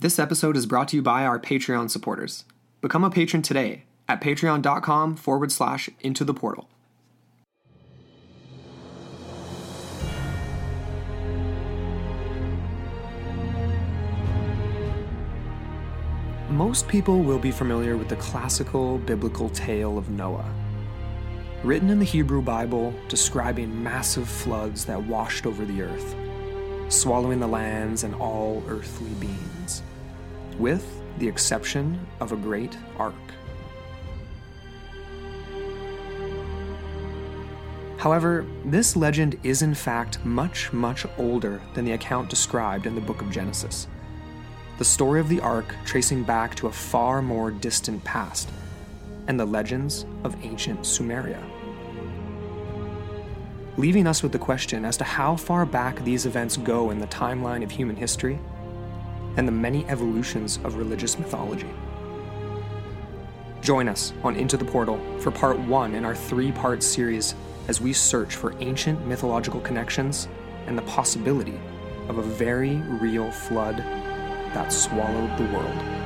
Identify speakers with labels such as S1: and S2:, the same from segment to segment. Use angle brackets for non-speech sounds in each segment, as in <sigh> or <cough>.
S1: This episode is brought to you by our Patreon supporters. Become a patron today at patreon.com forward slash into the portal. Most people will be familiar with the classical biblical tale of Noah. Written in the Hebrew Bible, describing massive floods that washed over the earth, swallowing the lands and all earthly beings, with the exception of a great ark. However, this legend is in fact much, much older than the account described in the book of Genesis. The story of the ark tracing back to a far more distant past, and the legends of ancient Sumeria. Leaving us with the question as to how far back these events go in the timeline of human history and the many evolutions of religious mythology. Join us on Into the Portal for part one in our three part series as we search for ancient mythological connections and the possibility of a very real flood that swallowed the world.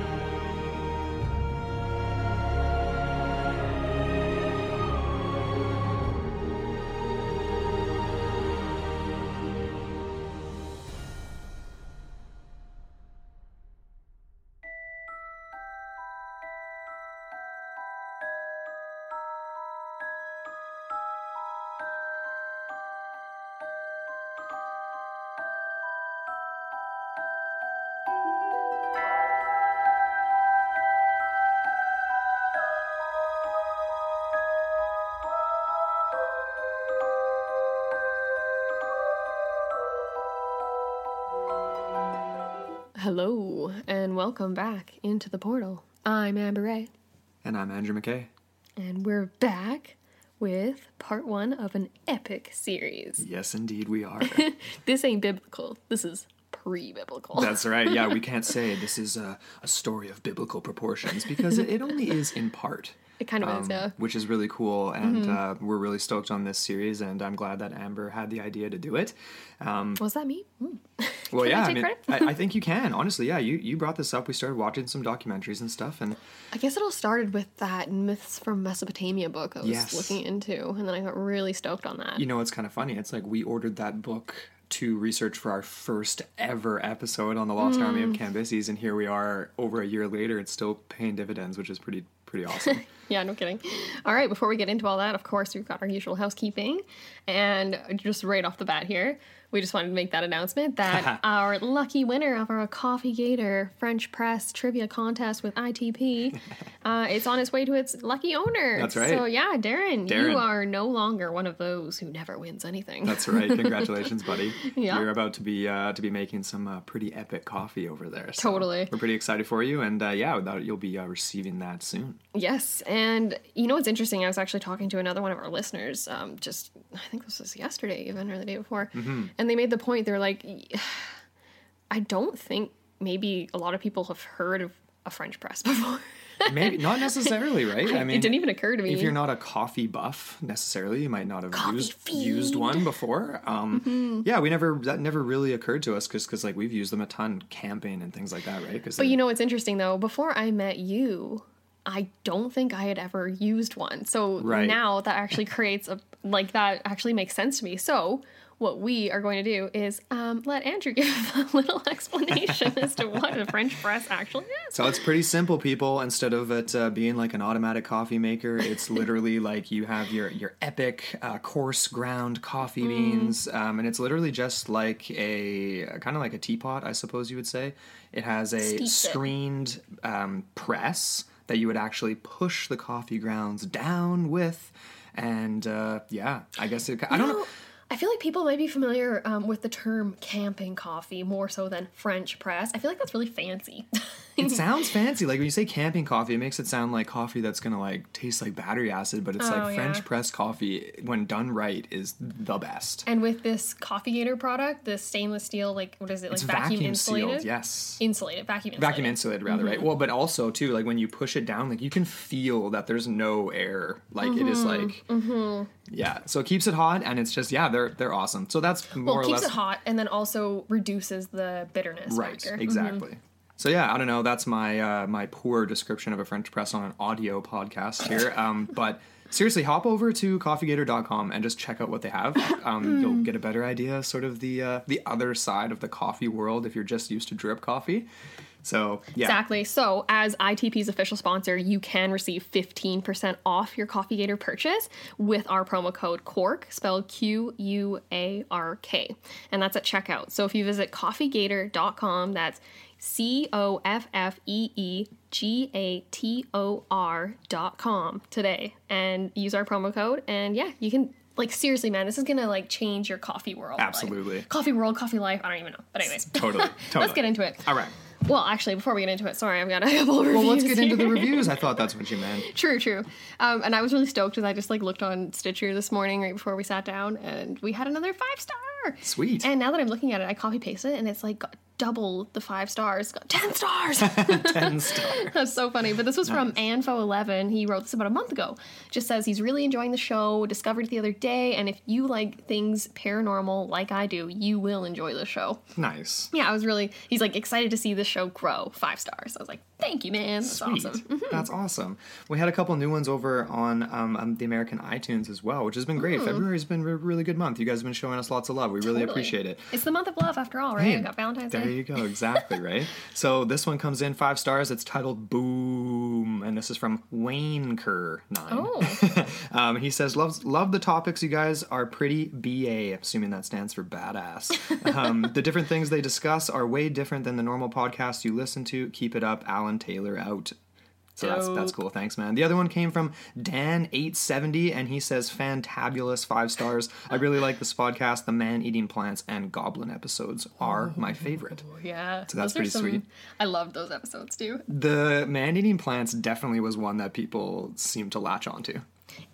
S2: Hello, and welcome back into the portal. I'm Amber Ray,
S1: And I'm Andrew McKay.
S2: and we're back with part one of an epic series.
S1: Yes, indeed, we are. <laughs>
S2: This ain't biblical, this is pre biblical.
S1: That's right. Yeah, we can't <laughs> say this is a, a story of biblical proportions because it, it only is in part.
S2: It kind of is, yeah.
S1: Which is really cool, and uh, we're really stoked on this series, and I'm glad that Amber had the idea to do it. Um,
S2: Was that me? Hmm.
S1: Well,
S2: Can
S1: yeah,
S2: I
S1: I, mean,
S2: credit?
S1: I, I <laughs> think you can. Honestly, yeah, you you brought this up. We started watching some documentaries and stuff, and
S2: I guess it all started with that Myths from Mesopotamia book I was
S1: Yes.
S2: looking into, and then I got really stoked on that.
S1: you know, it's kind of funny. It's like we ordered that book to research for our first ever episode on the Lost Army
S2: Mm.
S1: of Cambyses, and here we are, over a year later. It's still paying dividends, which is pretty pretty awesome. <laughs>
S2: Yeah, no kidding. All right, before we get into all that, of course, we've got our usual housekeeping. And just right off the bat here, we just wanted to make that announcement <laughs> that our lucky winner of our Coffee Gator French Press trivia contest with ITP <laughs> uh, is on its way to its lucky owner.
S1: That's right.
S2: So, yeah, Darren,
S1: Darren.
S2: you are no longer one of those who never wins anything.
S1: That's right. <laughs> Congratulations, buddy.
S2: Yeah.
S1: You're about to be uh, to be making some uh, pretty epic coffee over there. so
S2: Totally.
S1: We're pretty excited for you, and uh, yeah, you'll be uh, receiving that soon.
S2: Yes, and you know what's interesting? I was actually talking to another one of our listeners, um, just I think this was yesterday, even or the day before,
S1: Mm-hmm.
S2: and they made the point. they're like, <sighs> "I don't think maybe a lot of people have heard of a French press <laughs> before."
S1: Maybe not necessarily, <laughs> right? I mean,
S2: it didn't even occur to me.
S1: if you're not a coffee buff necessarily, you might not have
S2: Coffee
S1: used
S2: fiend. Mm-hmm.
S1: used one before. Um, Yeah, we never that never really occurred to us because like we've used them a ton camping and things like that, right? Because
S2: But you know what's interesting though? Before I met you, I don't think I had ever used one. So
S1: Right.
S2: now that actually creates a like that actually makes sense to me. So what we are going to do is um, let Andrew <laughs> give a little explanation as to what a French press actually is.
S1: So it's pretty simple, people. Instead of it uh, being like an automatic coffee maker, it's <laughs> literally like you have your your epic uh, coarse ground coffee beans, um, and it's literally just like a kind of like a teapot, I suppose you would say. It has a
S2: Steeps it.
S1: screened um, press that you would actually push the coffee grounds down with, and uh, yeah, I guess it, I don't know.
S2: Well, I feel like people might be familiar um, with the term camping coffee more so than French press. I feel like that's really fancy. <laughs>
S1: It <laughs> sounds fancy. Like when you say camping coffee, it makes it sound like coffee that's gonna like taste like battery acid, but it's
S2: Oh,
S1: like French
S2: yeah.
S1: press coffee when done right is the best.
S2: and with this Coffee Gator product, the stainless steel, like what is it, like
S1: It's
S2: vacuum,
S1: vacuum,
S2: insulated?
S1: sealed, yes.
S2: Insulated, vacuum insulated.
S1: Vacuum insulated, rather, right? Mm-hmm. Well, but also too, like when you push it down, like you can feel that there's no air. Like it is mm-hmm, like, mm-hmm. yeah. So it keeps it hot, and it's just yeah, they're they're awesome. So that's more
S2: Well, keeps
S1: less
S2: it hot and then also reduces the bitterness
S1: right.
S2: factor.
S1: Exactly. So yeah, I don't know. That's my uh, my poor description of a French press on an audio podcast here. <laughs> Um, but seriously, hop over to coffeegator.com and just check out what they have. Um, You'll get a better idea, sort of the uh, the other side of the coffee world if you're just used to drip coffee. So yeah,
S2: Exactly. So, as ITP's official sponsor, you can receive 15% off your Coffee Gator purchase with our promo code QUARK, spelled Q U A R K. And that's at checkout. So, if you visit coffeegator.com, that's C O F F E E G A T O com today and use our promo code. And yeah, you can. Like seriously, man, this is gonna like change your coffee world. Like,
S1: Absolutely.
S2: coffee world, coffee life. I don't even know. But anyways, <laughs>
S1: totally, <laughs> totally.
S2: let's get into it.
S1: All right.
S2: Well, actually, before we get into it, sorry, I've got a couple of reviews.
S1: Well, let's get into the reviews. I thought <laughs> that's what you meant.
S2: True, true. Um, and I was really stoked because I just like looked on Stitcher this morning right before we sat down, and we had another five star.
S1: Sweet.
S2: And now that I'm looking at it, I copy paste it, and it's like got double the five stars, got ten <laughs> stars. <laughs>
S1: Ten stars. <laughs>
S2: That's so funny. But this was from Anfo11. He wrote this about a month ago. Just says he's really enjoying the show, discovered it the other day, and if you like things paranormal like I do, you will enjoy the show.
S1: Nice.
S2: Yeah, I was really, he's like excited to see the show grow. Five stars. I was like, thank you, man. That's
S1: Sweet.
S2: awesome. Mm-hmm.
S1: That's awesome. We had a couple new ones over on um, um, the American iTunes as well, which has been great. February's been a really good month. You guys have been showing us lots of love. We really
S2: Totally.
S1: appreciate it.
S2: It's the month of love after all, right?
S1: Hey,
S2: We got Valentine's
S1: there
S2: Day.
S1: you go. <laughs> Exactly, right? So this one comes in five stars. It's titled Boom. And this is from Wayne Kerr 9.
S2: Oh. <laughs>
S1: um, he says, Loves, Love the topics. You guys are pretty BA, assuming that stands for badass. <laughs> Um, the different things they discuss are way different than the normal podcast you listen to. Keep it up. Alan Taylor out. So that's, that's cool. Thanks, man. The other one came from Dan870, and he says, Fantabulous, five stars. I really like this podcast. The man eating plants and goblin episodes are my oh, favorite.
S2: Yeah.
S1: So that's pretty
S2: some-
S1: sweet.
S2: I love those episodes too.
S1: The man eating plants definitely was one that people seem to latch onto.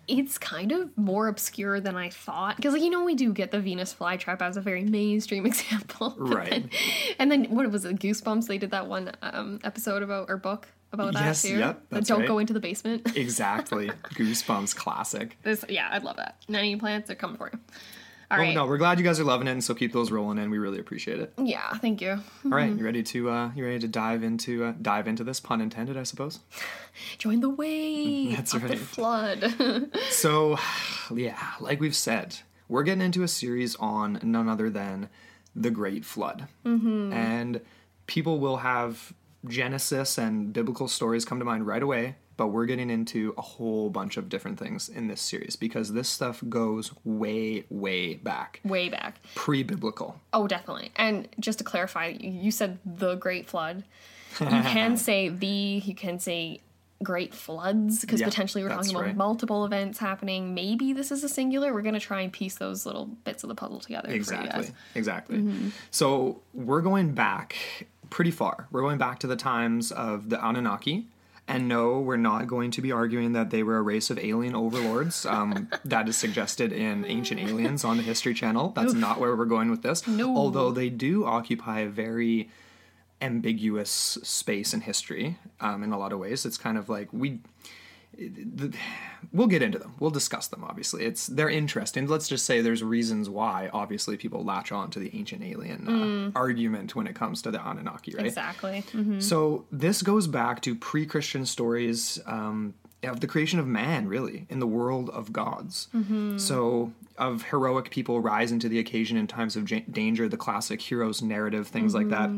S2: It's kind of more obscure than I thought. Because, like, you know, we do get the Venus flytrap as a very mainstream <laughs> example. <laughs>
S1: Right.
S2: then- and then, what was it? Goosebumps? They did that one um, episode about, or book about that
S1: Yes,
S2: too.
S1: yep, that's
S2: Don't
S1: right.
S2: go into the basement. <laughs>
S1: Exactly. Goosebumps classic.
S2: this, yeah, I'd love that. Nanny plants are coming for you. All
S1: Oh
S2: right.
S1: no, we're glad you guys are loving it, and so keep those rolling in. We really appreciate it.
S2: Yeah, thank you.
S1: All right, you ready to uh, you ready to dive into uh, dive into this pun intended, I suppose. <sighs>
S2: Join the wave <laughs>
S1: That's
S2: of the flood. <laughs>
S1: So, <sighs> yeah, like we've said, we're getting into a series on none other than the Great Flood. Mm-hmm. And people will have Genesis and biblical stories come to mind right away, but we're getting into a whole bunch of different things in this series because this stuff goes way, way back,
S2: Way back.
S1: pre biblical.
S2: Oh, definitely. And just to clarify, you said the Great Flood. You can <laughs> say the, you can say great floods because
S1: Yeah,
S2: potentially we're talking about
S1: right.
S2: multiple events happening. Maybe this is a singular. We're going to try and piece those little bits of the puzzle together
S1: Exactly. Exactly. Mm-hmm. So we're going back pretty far. We're going back to the times of the Anunnaki. And no, we're not going to be arguing that they were a race of alien overlords. Um, <laughs> that is suggested in Ancient Aliens on the History Channel. That's not where we're going with this.
S2: No.
S1: Although they do occupy a very ambiguous space in history um, in a lot of ways. It's kind of like we we'll get into them. We'll discuss them. Obviously, it's they're interesting. Let's just say there's reasons why. Obviously, people latch on to the ancient alien uh, argument when it comes to the Anunnaki, right?
S2: Exactly. Mhm.
S1: So this goes back to pre-Christian stories um, of the creation of man, really, in the world of gods. So of heroic people rising to the occasion in times of danger, the classic heroes narrative, things like that.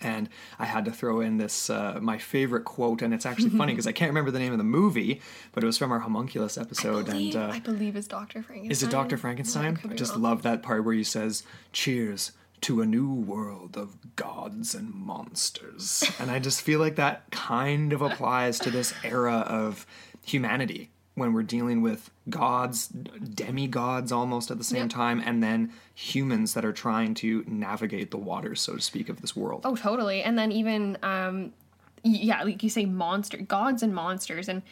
S1: And I had to throw in this uh, my favorite quote, and it's actually funny because I can't remember the name of the movie, but it was from our homunculus episode.
S2: I believe,
S1: and uh,
S2: I believe it's Dr. Frankenstein.
S1: is it Dr. Frankenstein?
S2: could
S1: I just
S2: wrong.
S1: love that part where he says, Cheers to a new world of gods and monsters. and I just feel like that kind of applies to this era of humanity when we're dealing with gods, demigods almost at the same
S2: Yep.
S1: time, and then humans that are trying to navigate the waters, so to speak, of this world.
S2: Oh, totally. And then even, um, yeah, like you say, monster gods and monsters, and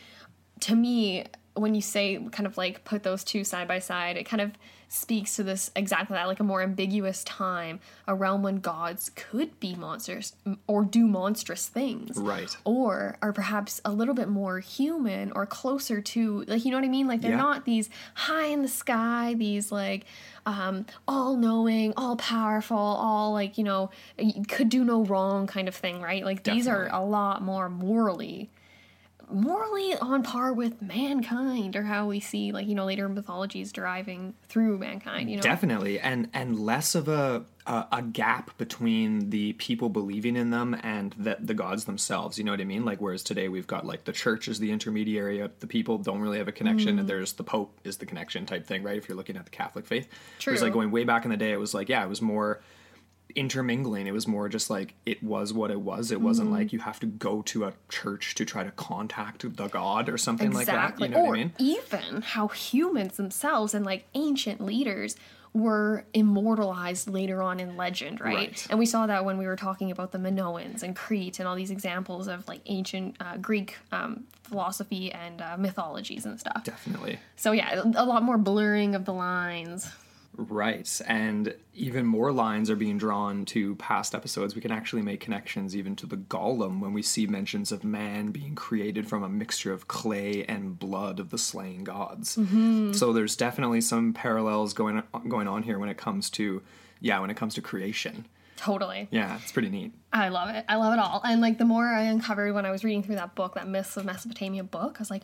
S2: to me, when you say kind of like put those two side by side, it kind of speaks to this exactly that, like a more ambiguous time, a realm when gods could be monsters or do monstrous things.
S1: Right.
S2: Or are perhaps a little bit more human or closer to, like, you know what I mean? Like, they're
S1: Yeah.
S2: not these high in the sky, these, like, um, all knowing, all powerful, all, like, you know, could do no wrong kind of thing, right? Like, these are a lot more morally morally on par with mankind or how we see like you know later mythologies deriving through mankind you know
S1: Definitely, and and less of a, a a gap between the people believing in them and the the gods themselves. You know what I mean? Like whereas today we've got like the church is the intermediary. The people don't really have a connection,
S2: Mm.
S1: and there's the pope is the connection type thing, right? If you're looking at the Catholic faith,
S2: True.
S1: Whereas like going way back in the day, it was like yeah, it was more intermingling. It was more just like it was what it was. It wasn't
S2: Mm-hmm.
S1: like you have to go to a church to try to contact the god or something like that. You know
S2: or
S1: what I mean?
S2: even how humans themselves and like ancient leaders were immortalized later on in legend right,
S1: Right.
S2: and we saw that when we were talking about the minoans and crete and all these examples of like ancient uh, greek um, philosophy and uh, mythologies and stuff
S1: Definitely.
S2: so yeah a lot more blurring of the lines
S1: Right. And even more lines are being drawn to past episodes. We can actually make connections even to the golem when we see mentions of man being created from a mixture of clay and blood of the slain gods. Mm-hmm. So there's definitely some parallels going going on here when it comes to yeah, when it comes to creation.
S2: totally
S1: Yeah, it's pretty neat.
S2: I love it. I love it all. And like the more I uncovered when I was reading through that book, that Myths of Mesopotamia book, I was like,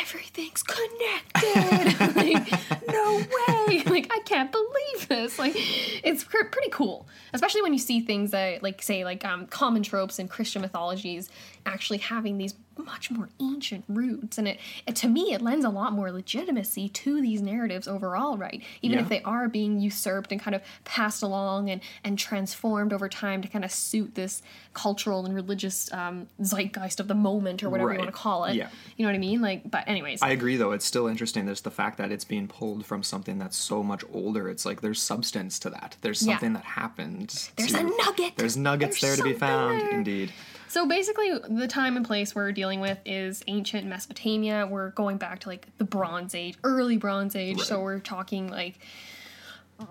S2: everything's connected. <laughs> like, no way. <laughs> Like, I can't believe this. Like, it's pr- pretty cool, especially when you see things that, like, say, like um, common tropes in Christian mythologies actually having these much more ancient roots. And it, it, to me, it lends a lot more legitimacy to these narratives overall, right? Even
S1: Yeah.
S2: if they are being usurped and kind of passed along and, and transformed over time to kind of suit this cultural and religious um, zeitgeist of the moment or whatever you want to call it.
S1: Yeah.
S2: You know what I mean? Like, but anyways,
S1: I agree though, it's still interesting. There's the fact that it's being pulled from something that's so much older. It's like there's substance to that. There's
S2: Yeah.
S1: something that happened.
S2: There's
S1: to-
S2: a nugget.
S1: There's nuggets
S2: There's
S1: there to be found,
S2: there.
S1: indeed.
S2: So basically, the time and place we're dealing with is ancient Mesopotamia. We're going back to like the Bronze Age, early Bronze Age. So we're talking like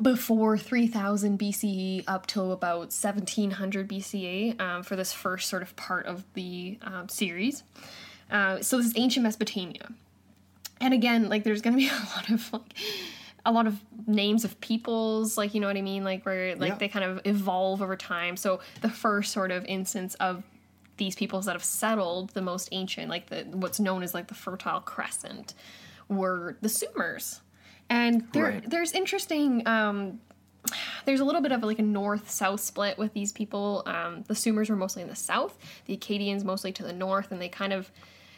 S2: before 3000 BCE up till about 1700 BCE um, for this first sort of part of the um, series. Uh, so this is ancient Mesopotamia. And again, like there's going to be <laughs> a lot of like a lot of names of peoples, like you know what I mean, like where like
S1: Yeah.
S2: they kind of evolve over time. So the first sort of instance of these peoples that have settled the most ancient, like the what's known as like the Fertile Crescent, were the Sumers. And there,
S1: Right.
S2: there's interesting. Um, there's a little bit of like a north-south split with these people. Um, the Sumers were mostly in the south, the Akkadians mostly to the north, and they kind of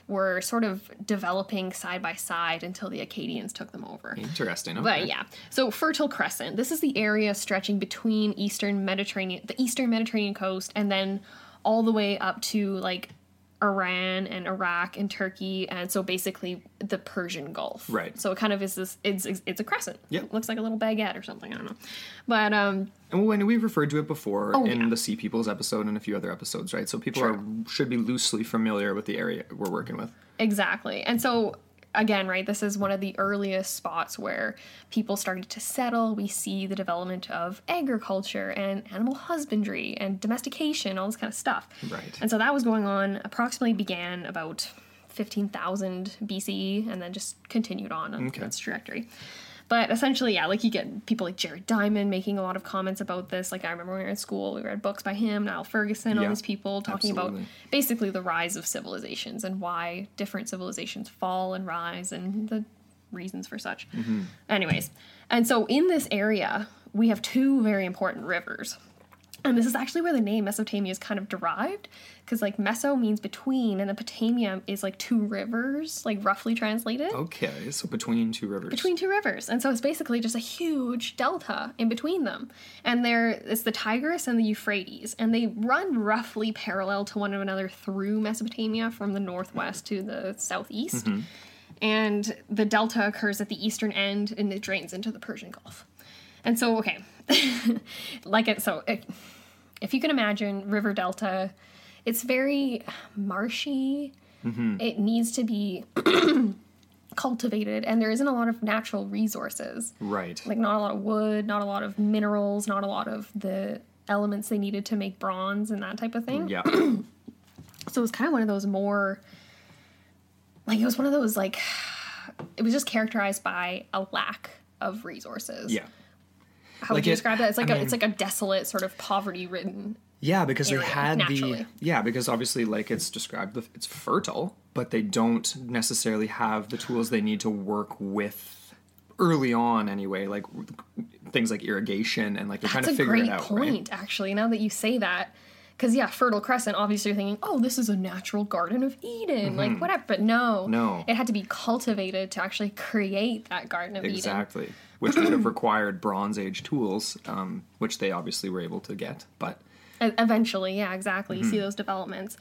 S2: were sort of developing side by side until the Akkadians took them over.
S1: Interesting. Okay.
S2: But yeah, so Fertile Crescent. This is the area stretching between eastern Mediterranean, the eastern Mediterranean coast, and then all the way up to like Iran and Iraq and Turkey, and so basically the Persian Gulf.
S1: Right.
S2: So it kind of is this. It's it's a crescent. It looks like a little baguette or something. I don't know, but um,
S1: And when we've referred to it before in
S2: Oh, yeah.
S1: the Sea Peoples episode and a few other episodes, right? So people
S2: True.
S1: are should be loosely familiar with the area we're working with.
S2: Exactly. And so again, right, this is one of the earliest spots where people started to settle. We see the development of agriculture and animal husbandry and domestication, all this kind of stuff.
S1: Right.
S2: And so that was going on approximately began about 15,000 BCE and then just continued on on
S1: Okay.
S2: its trajectory. But essentially, yeah, like you get people like Jared Diamond making a lot of comments about this. Like I remember when we were in school, we read books by him, Niall Ferguson, all
S1: Yeah,
S2: these people talking about basically the rise of civilizations and why different civilizations fall and rise and the reasons for such. Mm-hmm. Anyways, and so in this area, we have two very important rivers. And this is actually where the name Mesopotamia is kind of derived, because like Meso means between, and the Potamia is like two rivers, like roughly translated.
S1: Okay, so between two rivers.
S2: between two rivers. And so it's basically just a huge delta in between them. And there it's the tigris and the euphrates. And they run roughly parallel to one another through mesopotamia from the northwest to the southeast. Mm-hmm. And the delta occurs at the eastern end and it drains into the persian gulf. And so okay <laughs> like it so it, if you can imagine river delta it's very marshy mm-hmm. it needs to be <clears throat> cultivated and there isn't a lot of natural resources.
S1: Right.
S2: Like not a lot of wood, not a lot of minerals, not a lot of the elements they needed to make bronze and that type of thing.
S1: yeah. <clears throat>
S2: So it was kind of one of those more like it was one of those like it was just characterized by a lack of resources.
S1: yeah.
S2: How
S1: Like
S2: would you
S1: it-
S2: describe that? It's like
S1: I
S2: a
S1: mean-
S2: it's like a desolate sort of poverty ridden.
S1: Yeah, because they
S2: area,
S1: had the yeah, because obviously like it's described it's fertile, but they don't necessarily have the tools they need to work with early on anyway, like things like irrigation and like they're trying
S2: That's
S1: to
S2: a
S1: figure
S2: great
S1: it out,
S2: point, actually, now that you say that. Because yeah, Fertile Crescent, obviously you're thinking, oh, this is a natural Garden of Eden, like whatever. But no,
S1: Mm-hmm. No.
S2: it had to be cultivated to actually create that Garden of
S1: right?
S2: Eden.
S1: Exactly. Which would have required Bronze Age tools, um, which they obviously were able to get. But
S2: Eventually, yeah, exactly.
S1: Mm-hmm.
S2: You see those developments.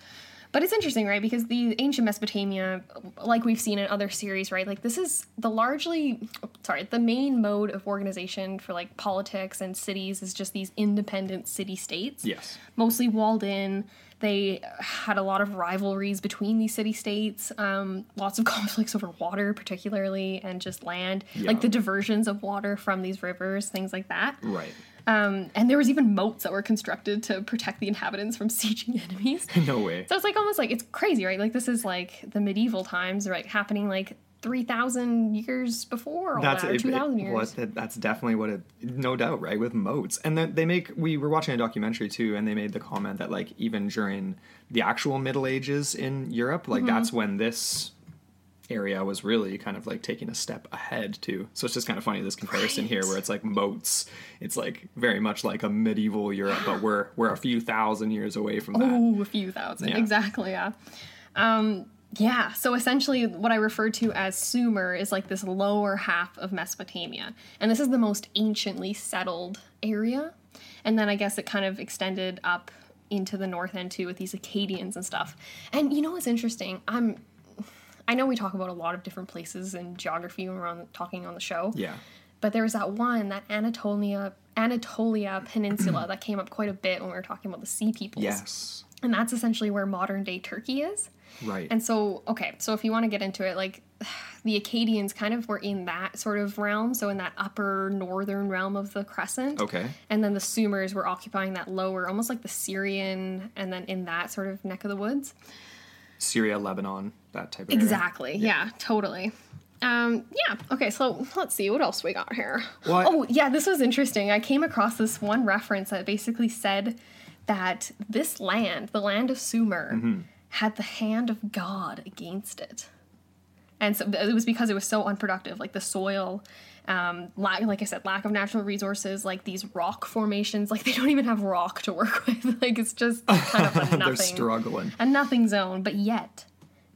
S2: But it's interesting, right? Because the ancient Mesopotamia, like we've seen in other series, right? Like this is the largely, sorry, the main mode of organization for like politics and cities is just these independent city states.
S1: yes.
S2: Mostly walled in. They had a lot of rivalries between these city states, um, lots of <laughs> conflicts over water, particularly, and just land,
S1: Yeah.
S2: like the diversions of water from these rivers, things like that.
S1: Right.
S2: Um, and there was even moats that were constructed to protect the inhabitants from <laughs> sieging enemies. <laughs>
S1: No way.
S2: So it's like almost like it's crazy, right? Like this is like the medieval times, right? Happening like three thousand years before all
S1: That's
S2: that, or two thousand years.
S1: was- that- that's definitely what it. No doubt, right? With moats, and then they make. We were watching a documentary too, and they made the comment that like even during the actual Middle Ages in Europe, like
S2: Mm-hmm.
S1: that's when this area was really kind of like taking a step ahead too. So it's just kind of funny this comparison here, where it's like moats. It's like very much like a medieval Europe, but we're we're a few thousand years away from that.
S2: Oh, a few thousand.
S1: Yeah.
S2: Exactly, yeah. Um, yeah, so essentially what I refer to as Sumer is like this lower half of Mesopotamia. And this is the most anciently settled area. And then I guess it kind of extended up into the north end too with these Akkadians and stuff. And you know what's interesting? I'm I know we talk about a lot of different places in geography when we're on talking on the show.
S1: Yeah.
S2: But there was that one, that Anatolia Anatolia Peninsula that came up quite a bit when we were talking about the sea peoples.
S1: Yes.
S2: And that's essentially where modern day Turkey is.
S1: Right.
S2: And so, okay, so if you want to get into it, like <sighs> the Akkadians kind of were in that sort of realm, so in that upper northern realm of the crescent.
S1: okay.
S2: And then the Sumers were occupying that lower, almost like the Syrian, and then in that sort of neck of the woods.
S1: Syria, Lebanon, that type of area.
S2: Exactly. Yeah, totally. Um, yeah. Okay. So let's see what else we got here.
S1: I-
S2: oh, yeah. This was interesting. I came across this one reference that basically said that this land, the land of Sumer,
S1: Mm-hmm.
S2: had the hand of God against it, and so it was because it was so unproductive, like the soil. Um, lack, like I said, lack of natural resources, like these rock formations, like they don't even have rock to work <laughs> with. like it's just kind of a <laughs>
S1: They're struggling.
S2: a nothing zone, but yet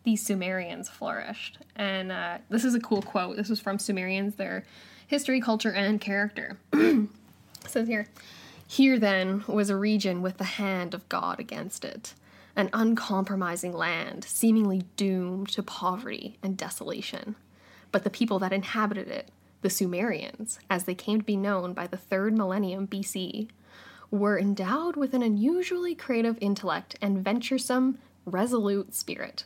S2: these Sumerians flourished. And uh, this is a cool quote. This was from Sumerians, their history, culture, and character. <clears throat> it says here Here then was a region with the hand of God against it, an uncompromising land, seemingly doomed to poverty and desolation. But the people that inhabited it, the Sumerians, as they came to be known by the third millennium BC, were endowed with an unusually creative intellect and venturesome, resolute spirit.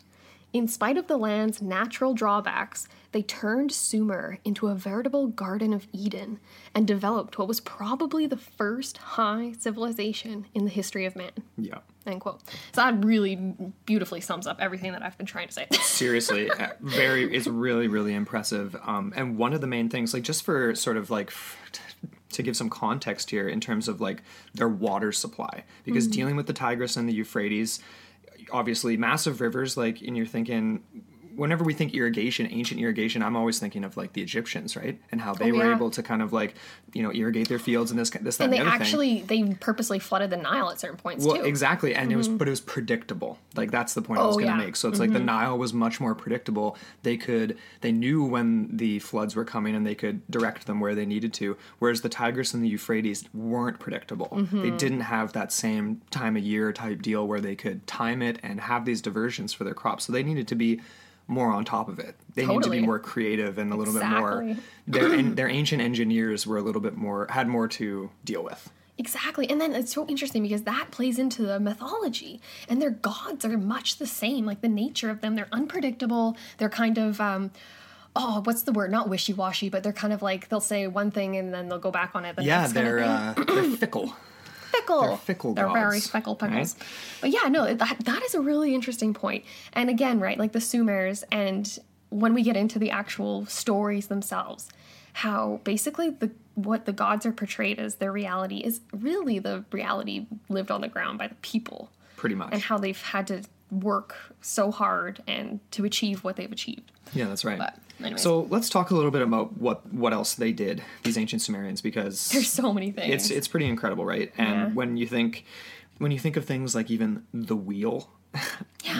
S2: In spite of the land's natural drawbacks, they turned Sumer into a veritable Garden of Eden and developed what was probably the first high civilization in the history of man.
S1: Yeah.
S2: End quote. So that really beautifully sums up everything that I've been trying to say. <laughs>
S1: seriously uh, very it's really really impressive um, and one of the main things like just for sort of like to give some context here in terms of like their water supply because dealing with the tigris and the euphrates obviously massive rivers like and you're thinking whenever we think irrigation ancient irrigation i'm always thinking of like the egyptians right and how oh, they
S2: Oh,
S1: were able to kind of like you know irrigate their fields and this this that
S2: And
S1: and,
S2: they
S1: the other thing
S2: actually they purposely flooded the Nile at certain points
S1: well,
S2: too.
S1: exactly, and it was, mm-hmm. but it was predictable. Like that's the point I was
S2: Oh,
S1: going to
S2: yeah.
S1: make. So it's like the mm-hmm. Nile was much more predictable. They could, they knew when the floods were coming, and they could direct them where they needed to. Whereas the Tigris and the Euphrates weren't predictable. They mm-hmm. didn't have that same time of year type deal where they could time it and have these diversions for their crops. So they needed to be more on top of it. They need to be more creative and a little bit more. <clears throat> Their their ancient engineers were a little bit more had more to deal with.
S2: Exactly. And then it's so interesting because that plays into the mythology. And their gods are much the same, like the nature of them. They're unpredictable. They're kind of um oh, what's the word? Not wishy washy, but they're kind of like they'll say one thing and then they'll go back on it. The
S1: Yeah,
S2: next kind of
S1: they're uh, they're <clears throat> fickle.
S2: Fickle.
S1: they're fickle
S2: They're very
S1: gods,
S2: fickle pickles.
S1: right?
S2: But yeah, no, that that is a really interesting point. And again, right, like the Sumers, and when we get into the actual stories themselves, how basically the what the gods are portrayed as their reality is really the reality lived on the ground by the people,
S1: Pretty much.
S2: and how they've had to work so hard and to achieve what they've achieved.
S1: Yeah, that's right.
S2: But anyways.
S1: So let's talk a little bit about what what else they did, these ancient Sumerians, because <laughs>
S2: There's so many things.
S1: it's it's pretty incredible, right? And
S2: Yeah.
S1: when you think when you think of things like even the wheel, <laughs>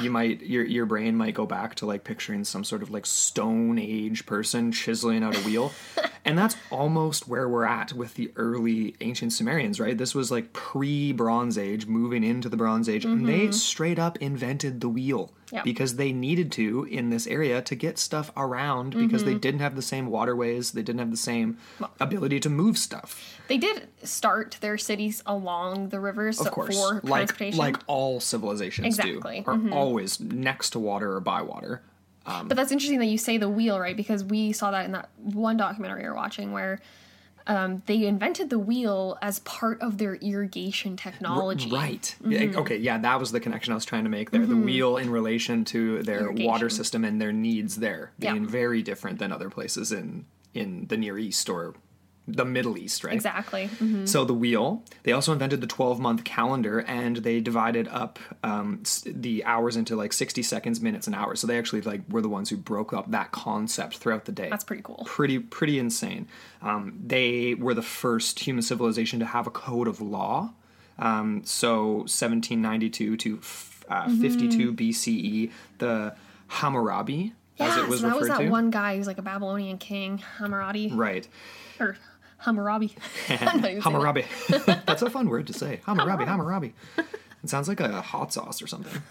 S1: you might your your brain might go back to like picturing some sort of like stone age person chiseling out a wheel. <laughs> and that's almost where we're at with the early ancient Sumerians, right? This was like pre Bronze Age, moving into the Bronze Age, and they mm-hmm. straight up invented the wheel. Because they needed to in this area to get stuff around because they didn't have the same waterways, they didn't have the same ability to move stuff.
S2: they did start their cities along the rivers
S1: Of course,
S2: for
S1: like
S2: transportation.
S1: like all civilizations
S2: Exactly, Mm-hmm.
S1: do, are always next to water or by water.
S2: But that's interesting that you say the wheel, right? Because we saw that in that one documentary we were watching where um, they invented the wheel as part of their irrigation technology.
S1: Right.
S2: Mm-hmm.
S1: Okay. Yeah, that was the connection I was trying to make there. The wheel in relation to their water system and their needs there
S2: Yeah.
S1: being very different than other places in in the Near East or the Middle East, right?
S2: Exactly. Mhm.
S1: So the wheel. They also invented the 12 month calendar and they divided up um, the hours into like 60 seconds, minutes, and hours. So they actually like were the ones who broke up that concept throughout the day.
S2: That's pretty cool.
S1: pretty pretty insane. Um, they were the first human civilization to have a code of law. Um, so 1792 to f- uh,
S2: Mm-hmm.
S1: 52 BCE, the Hammurabi, as it was
S2: so that was that
S1: to.
S2: one guy who's like a Babylonian king, Hammurabi.
S1: Right.
S2: Or Hammurabi. <laughs> <laughs> I'm not even saying that.
S1: Hammurabi. <laughs> That's a fun word to say. Hammurabi, Hammurabi. It sounds like a hot sauce or something.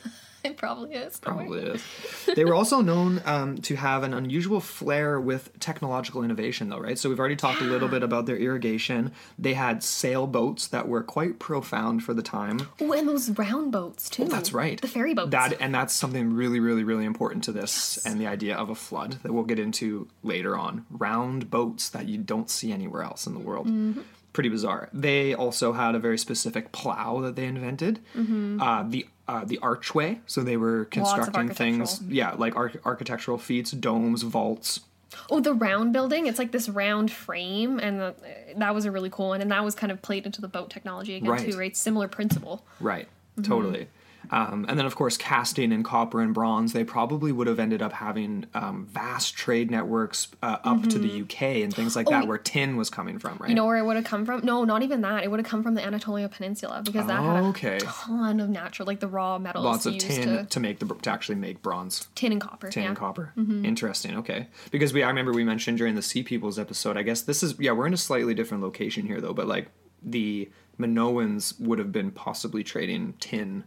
S1: <laughs>
S2: It probably is.
S1: Probably is. <laughs> They were also known um, to have an unusual flair with technological innovation, though, right? So we've already talked a little bit <gasps> about their irrigation. They had sailboats that were quite profound for the time.
S2: Oh, and those round boats too.
S1: That's right.
S2: The ferry boats.
S1: That and that's something really, really, really important to this and the idea of a flood that we'll get into later on. Round boats that you don't see anywhere else in the world.
S2: Mm-hmm.
S1: Pretty bizarre. They also had a very specific plow that they invented. Uh, the uh, the archway. So they were constructing things. Yeah, like arch- architectural feats, domes, vaults.
S2: Oh, the round building. It's like this round frame, and the, that was a really cool one. And that was kind of played into the boat technology again
S1: Right.
S2: too, right? Similar principle.
S1: Right.
S2: Mm-hmm.
S1: Totally. Um, and then, of course, casting in copper and bronze, they probably would have ended up having um, vast trade networks uh, up to the UK and things like that, where tin was coming from, right?
S2: Mm-hmm. Oh, You know where it would have come from? No, not even that. It would have come from the Anatolia Peninsula because that had a
S1: okay.
S2: ton of natural, like the raw metals
S1: Lots of tin
S2: to
S1: to make the to actually make bronze,
S2: tin and copper.
S1: tin
S2: yeah.
S1: and copper.
S2: Mm-hmm.
S1: Interesting. Okay, because we I remember we mentioned during the Sea Peoples episode. I guess this is yeah we're in a slightly different location here though, but like the Minoans would have been possibly trading tin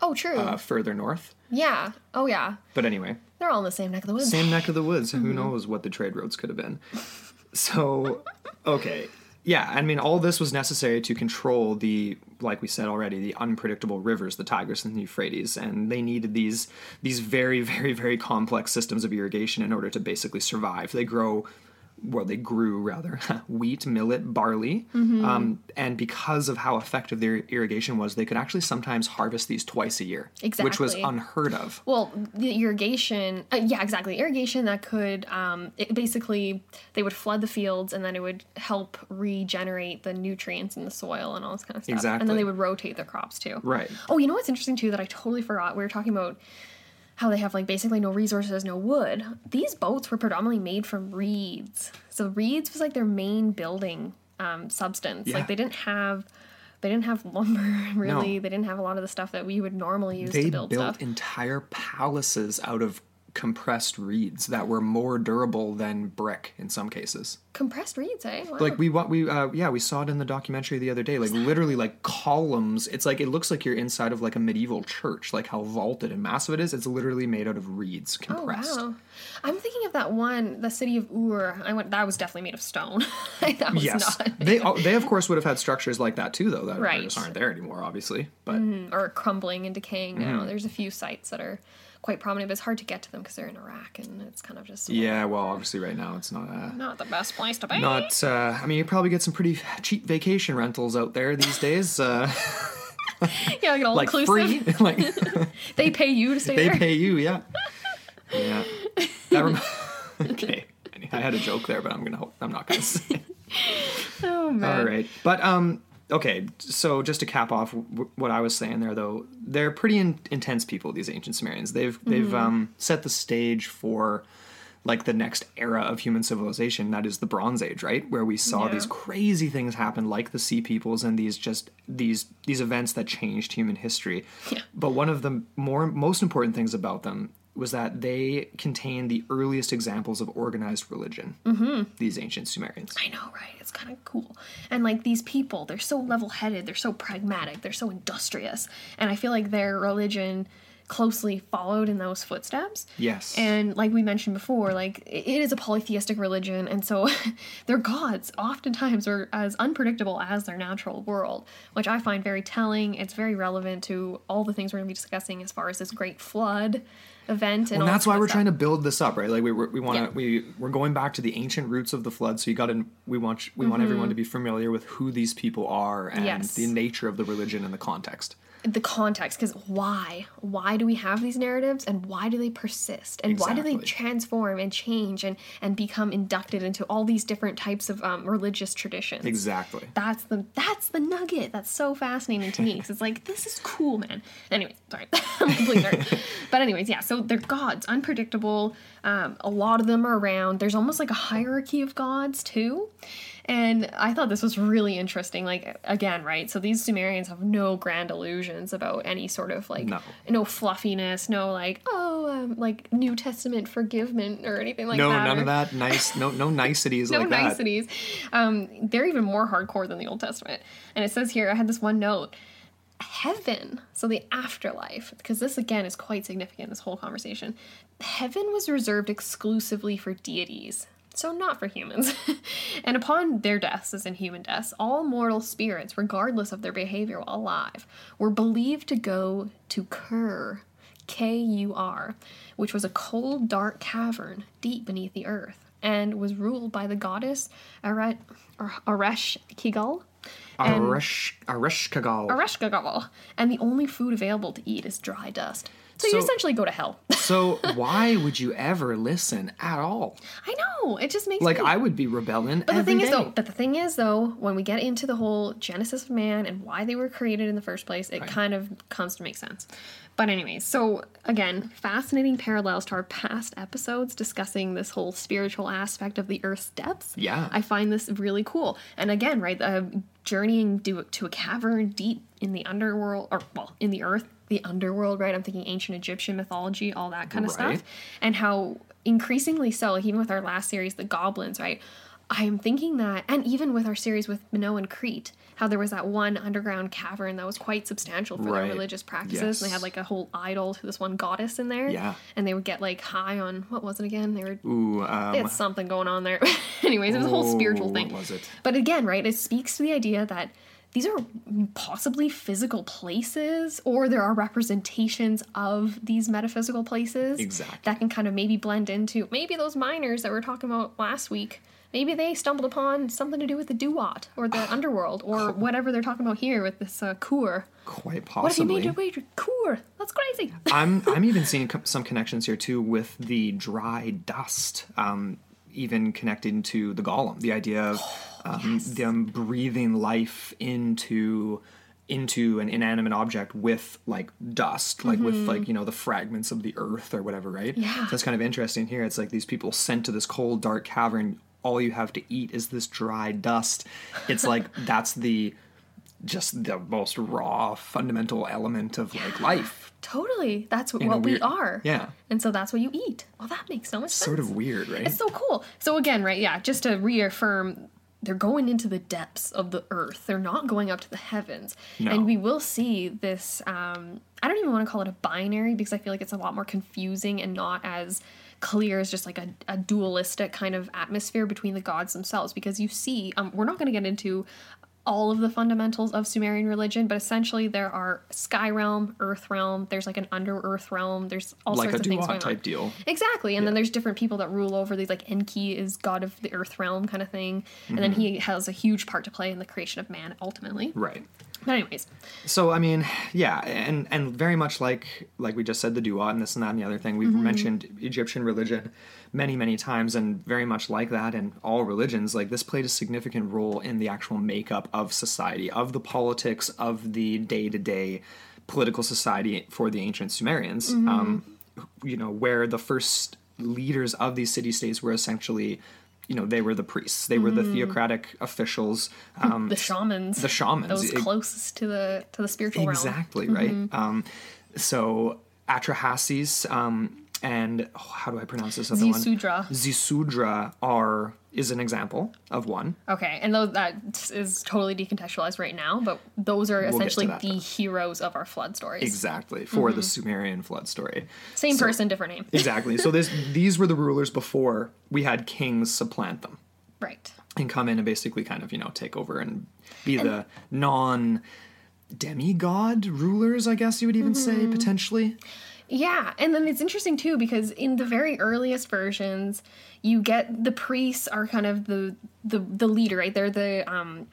S2: Oh, true.
S1: uh, further north.
S2: yeah. Oh, yeah.
S1: But anyway,
S2: They're all in the same neck of the woods.
S1: same neck of the woods. <laughs>
S2: Mm-hmm.
S1: Who knows what the trade routes could have been? So, okay. Yeah, I mean, all this was necessary to control the, like we said already, the unpredictable rivers, the Tigris and the Euphrates, and they needed these these very, very, very complex systems of irrigation in order to basically survive. They grow, well, they grew rather <laughs> wheat, millet, barley,
S2: Mm-hmm.
S1: um, and because of how effective their irrigation was, they could actually sometimes harvest these twice a year, which was unheard of.
S2: Well, the irrigation, uh, yeah, exactly. Irrigation that could, um, it basically, they would flood the fields and then it would help regenerate the nutrients in the soil and all this kind of stuff.
S1: Exactly.
S2: And then they would rotate the crops too.
S1: Right.
S2: Oh, you know what's interesting too that I totally forgot? We were talking about how they have like basically no resources, no wood. These boats were predominantly made from reeds. So reeds was like their main building um, substance.
S1: Yeah.
S2: Like they didn't have. They didn't have <laughs> lumber, really.
S1: No.
S2: They didn't have a lot of the stuff that we would normally use
S1: they
S2: to build
S1: built
S2: stuff.
S1: entire palaces out of compressed reeds that were more durable than brick in some cases.
S2: Compressed reeds, eh? Wow.
S1: Like we want we uh, yeah we saw it in the documentary the other day. Like literally like columns. It's like it looks like you're inside of like a medieval church. Like how vaulted and massive it is. It's literally made out of reeds compressed.
S2: oh wow. I'm thinking of that one, the city of Ur. I went. That was definitely made of stone. <laughs> that was
S1: Yes,
S2: not. <laughs>
S1: they <laughs> they of course would have had structures like that too, though. That
S2: Right.
S1: just aren't there anymore, obviously. But
S2: or crumbling and decaying
S1: Mm-hmm.
S2: now. There's a few sites that are, quite prominent, but it's hard to get to them because they're in Iraq and it's kind of just
S1: Yeah, well, obviously right now it's not uh,
S2: not the best place to be.
S1: not. Uh, I mean, you probably get some pretty cheap vacation rentals out there these days. Uh, <laughs>
S2: yeah, like all
S1: like
S2: inclusive.
S1: free, <laughs> like <laughs>
S2: They pay you to stay
S1: they
S2: there.
S1: They pay you. Yeah, yeah. That rem- okay. I had a joke there, but I'm gonna. I'm not gonna say.
S2: oh man.
S1: All right, but um, okay. So just to cap off w- what I was saying there, though, they're pretty in- intense people. These ancient Sumerians. They've they've um set the stage for like the next era of human civilization that is the bronze age right where we saw
S2: Yeah.
S1: these crazy things happen like the sea peoples and these just these these events that changed human history
S2: Yeah.
S1: but one of the more most important things about them was that they contain the earliest examples of organized religion mm-hmm. these ancient sumerians
S2: I know, right? It's kind of cool. And like these people, they're so level headed, they're so pragmatic, they're so industrious. And I feel like their religion closely followed in those footsteps.
S1: yes
S2: And like we mentioned before, like it is a polytheistic religion, and so <laughs> their gods oftentimes are as unpredictable as their natural world, which I find very telling. It's very relevant to all the things we're going to be discussing as far as this great flood event, and
S1: Well, that's why we're
S2: of
S1: trying to build this up, right? Like we we want to
S2: Yeah.
S1: we we're going back to the ancient roots of the flood. So you got to we want we want everyone to be familiar with who these people are and
S2: Mm-hmm. Yes.
S1: the nature of the religion and the context.
S2: The context because why? Why do we have these narratives and why do they persist? And why do they transform and change and and become inducted into all these different types of um, religious traditions?
S1: Exactly.
S2: that's the that's the nugget that's so fascinating to me because it's like this is cool man. Anyway sorry. <laughs> I'm a complete nerd. But anyways yeah so they're gods unpredictable. Um, a lot of them are around. There's almost like a hierarchy of gods too and i thought this was really interesting like again right so these sumerians have no grand illusions about any sort of like
S1: No.
S2: no fluffiness no like oh um, like new testament forgiveness or anything like
S1: no,
S2: that No,
S1: none
S2: or-
S1: of that nice. No, no <laughs> niceties
S2: no
S1: like that.
S2: niceties. Um, they're even more hardcore than the Old Testament. And it says here, I had this one note heaven, so the afterlife, because this again is quite significant, this whole conversation. Heaven was reserved exclusively for deities. So, not for humans. <laughs> and upon their deaths, as in human deaths, all mortal spirits, regardless of their behavior while alive, were believed to go to Kur, K U R, which was a cold, dark cavern deep beneath the earth, and was ruled by the goddess Aret, Aresh Kigal.
S1: Aresh.
S2: Ereshkigal. And the only food available to eat is dry dust. So, you essentially go to hell. <laughs>
S1: so why would you ever listen at all?
S2: I know. It just makes
S1: Like
S2: me
S1: I would be rebelling.
S2: But the thing is, though, but the thing is, though, when we get into the whole genesis of man and why they were created in the first place, it kind of comes to make sense. But anyways, so again, fascinating parallels to our past episodes discussing this whole spiritual aspect of the Earth's depths.
S1: Yeah.
S2: I find this really cool. And again, right, uh, journeying to, to a cavern deep in the underworld, or well, in the Earth, the underworld, right? I'm thinking ancient Egyptian mythology, all that kind of
S1: Right.
S2: stuff and how increasingly so, like even with our last series, the goblins, right? I am thinking that, and even with our series with Minoan Crete, how there was that one underground cavern that was quite substantial for their religious practices.
S1: Yes.
S2: And they had like a whole idol to this one goddess in there.
S1: Yeah.
S2: And they would get like high on, what was it again? They were,
S1: Ooh, um,
S2: they had something going on there. <laughs> Anyways, it was a whole spiritual thing.
S1: What was it?
S2: But again, right, it speaks to the idea that these are possibly physical places, or there are representations of these metaphysical places
S1: Exactly.
S2: that can kind of maybe blend into maybe those miners that we are talking about last week. Maybe they stumbled upon something to do with the Duat or the <sighs> underworld or whatever they're talking about here with this uh, Kur.
S1: Quite
S2: What if you made your way to Kur? That's crazy. <laughs>
S1: I'm I'm even seeing some connections here too with the dry dust, um, even connected to the golem. The idea of <gasps> um, them breathing life into into an inanimate object with like dust, like with like you know the fragments of the earth or whatever, right?
S2: Yeah.
S1: So that's kind of interesting here. It's like these people sent to this cold, dark cavern. All you have to eat is this dry dust. It's like <laughs> that's the just the most raw fundamental element of like life
S2: Totally. That's what, what we are.
S1: yeah.
S2: And so that's what you eat. Well, that makes so much sense.
S1: sort of weird, right?
S2: It's so cool. So again, right? Yeah, just to reaffirm, they're going into the depths of the earth. They're not going up to the heavens.
S1: No.
S2: And we will see this. Um, I don't even want to call it a binary because I feel like it's a lot more confusing and not as clear as just like a, a dualistic kind of atmosphere between the gods themselves. Because you see, um, we're not going to get into all of the fundamentals of Sumerian religion, but essentially there are sky realm, earth realm. There's like an under earth realm. There's all
S1: like
S2: sorts of things going
S1: type
S2: on.
S1: deal.
S2: Exactly, and then there's different people that rule over these. Like Enki is god of the earth realm, kind of thing, and then
S1: Mm-hmm.
S2: he has a huge part to play in the creation of man ultimately.
S1: Right.
S2: But anyways,
S1: So I mean, yeah, and and very much like like we just said the duat and this and that and the other thing. We've mentioned Egyptian religion many many times, and very much like that in all religions. Like this played a significant role in the actual makeup of society, of the politics, of the day to day political society for the ancient Sumerians. Um, you know, where the first leaders of these city states were essentially. You know, they were the priests. They were the theocratic officials. <laughs> Um,
S2: the shamans,
S1: the shamans.
S2: those
S1: It-
S2: closest to the to the spiritual realm.
S1: Exactly right. Um, so Atrahasis um, and oh, how do I pronounce this other
S2: Zisudra.
S1: one? Zisudra are is an example of one.
S2: Okay, and though that is totally decontextualized right now, but those are
S1: to
S2: essentially
S1: that,
S2: the
S1: though.
S2: heroes of our flood stories.
S1: Exactly for the mm-hmm. Sumerian flood story.
S2: Same
S1: So-
S2: person, different name.
S1: Exactly. So this <laughs> these were the rulers before we had kings supplant them
S2: right.
S1: and come in and basically kind of you know take over and be the non demigod rulers. I guess you would even say mm-hmm. potentially.
S2: Yeah, and then it's interesting too because in the very earliest versions, you get the priests are kind of the the the leader, right? They're the um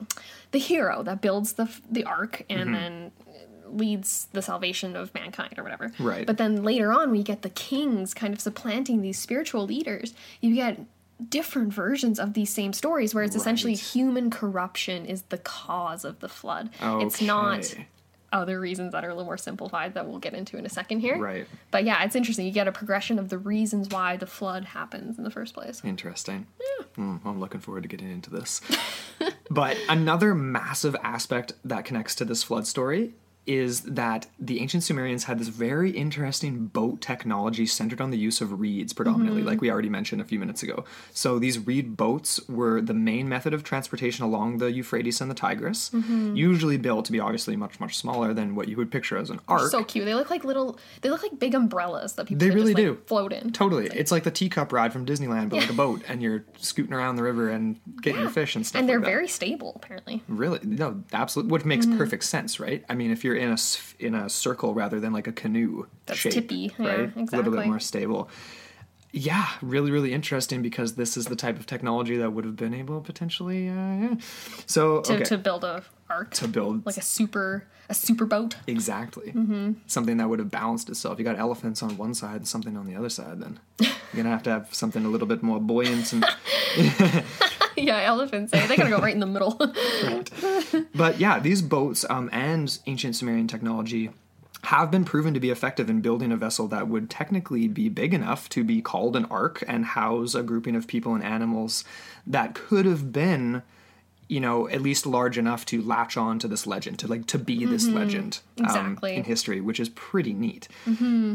S2: the hero that builds the the ark and
S1: Mm-hmm.
S2: then leads the salvation of mankind or whatever.
S1: Right.
S2: But then later on we get the kings kind of supplanting these spiritual leaders. You get different versions of these same stories where it's essentially human corruption is the cause of the flood. It's not
S1: Okay.
S2: Other reasons that are a little more simplified that we'll get into in a second here.
S1: Right.
S2: But yeah, it's interesting. You get a progression of the reasons why the flood happens in the first place.
S1: Interesting. Mm, I'm looking forward to getting into this. <laughs> but another massive aspect that connects to this flood story is that the ancient Sumerians had this very interesting boat technology centered on the use of reeds predominantly, like we already mentioned a few minutes ago. So these reed boats were the main method of transportation along the Euphrates and the Tigris, usually built to be obviously much, much smaller than what you would picture as an ark.
S2: So cute. They look like little. They look like big umbrellas that people
S1: They really
S2: just, like,
S1: do.
S2: float in.
S1: Totally. It's like the teacup ride from Disneyland, but like a boat, and you're scooting around the river and getting your fish and stuff.
S2: and they're
S1: like
S2: very stable, apparently.
S1: Really? No, absolutely. Which makes
S2: Mm-hmm.
S1: perfect sense, right? I mean, if you're in a in a circle rather than like a canoe
S2: That's
S1: shape,
S2: tippy, yeah,
S1: right? A little bit more stable. Yeah, really, really interesting because this is the type of technology that would have been able potentially. Uh, yeah. So
S2: To,
S1: okay,
S2: to build a ark,
S1: to build
S2: like a super a super boat.
S1: exactly
S2: Mm-hmm.
S1: something that would have balanced itself. You got elephants on one side and something on the other side. Then <laughs> you're gonna have to have something a little bit more buoyant and <laughs> <laughs>
S2: yeah, elephants. eh? They gotta go right in the middle. <laughs>
S1: But yeah, these boats um, and ancient Sumerian technology have been proven to be effective in building a vessel that would technically be big enough to be called an ark and house a grouping of people and animals that could have been you know at least large enough to latch on to this legend to like to be this legend um,
S2: Exactly.
S1: in history which is pretty neat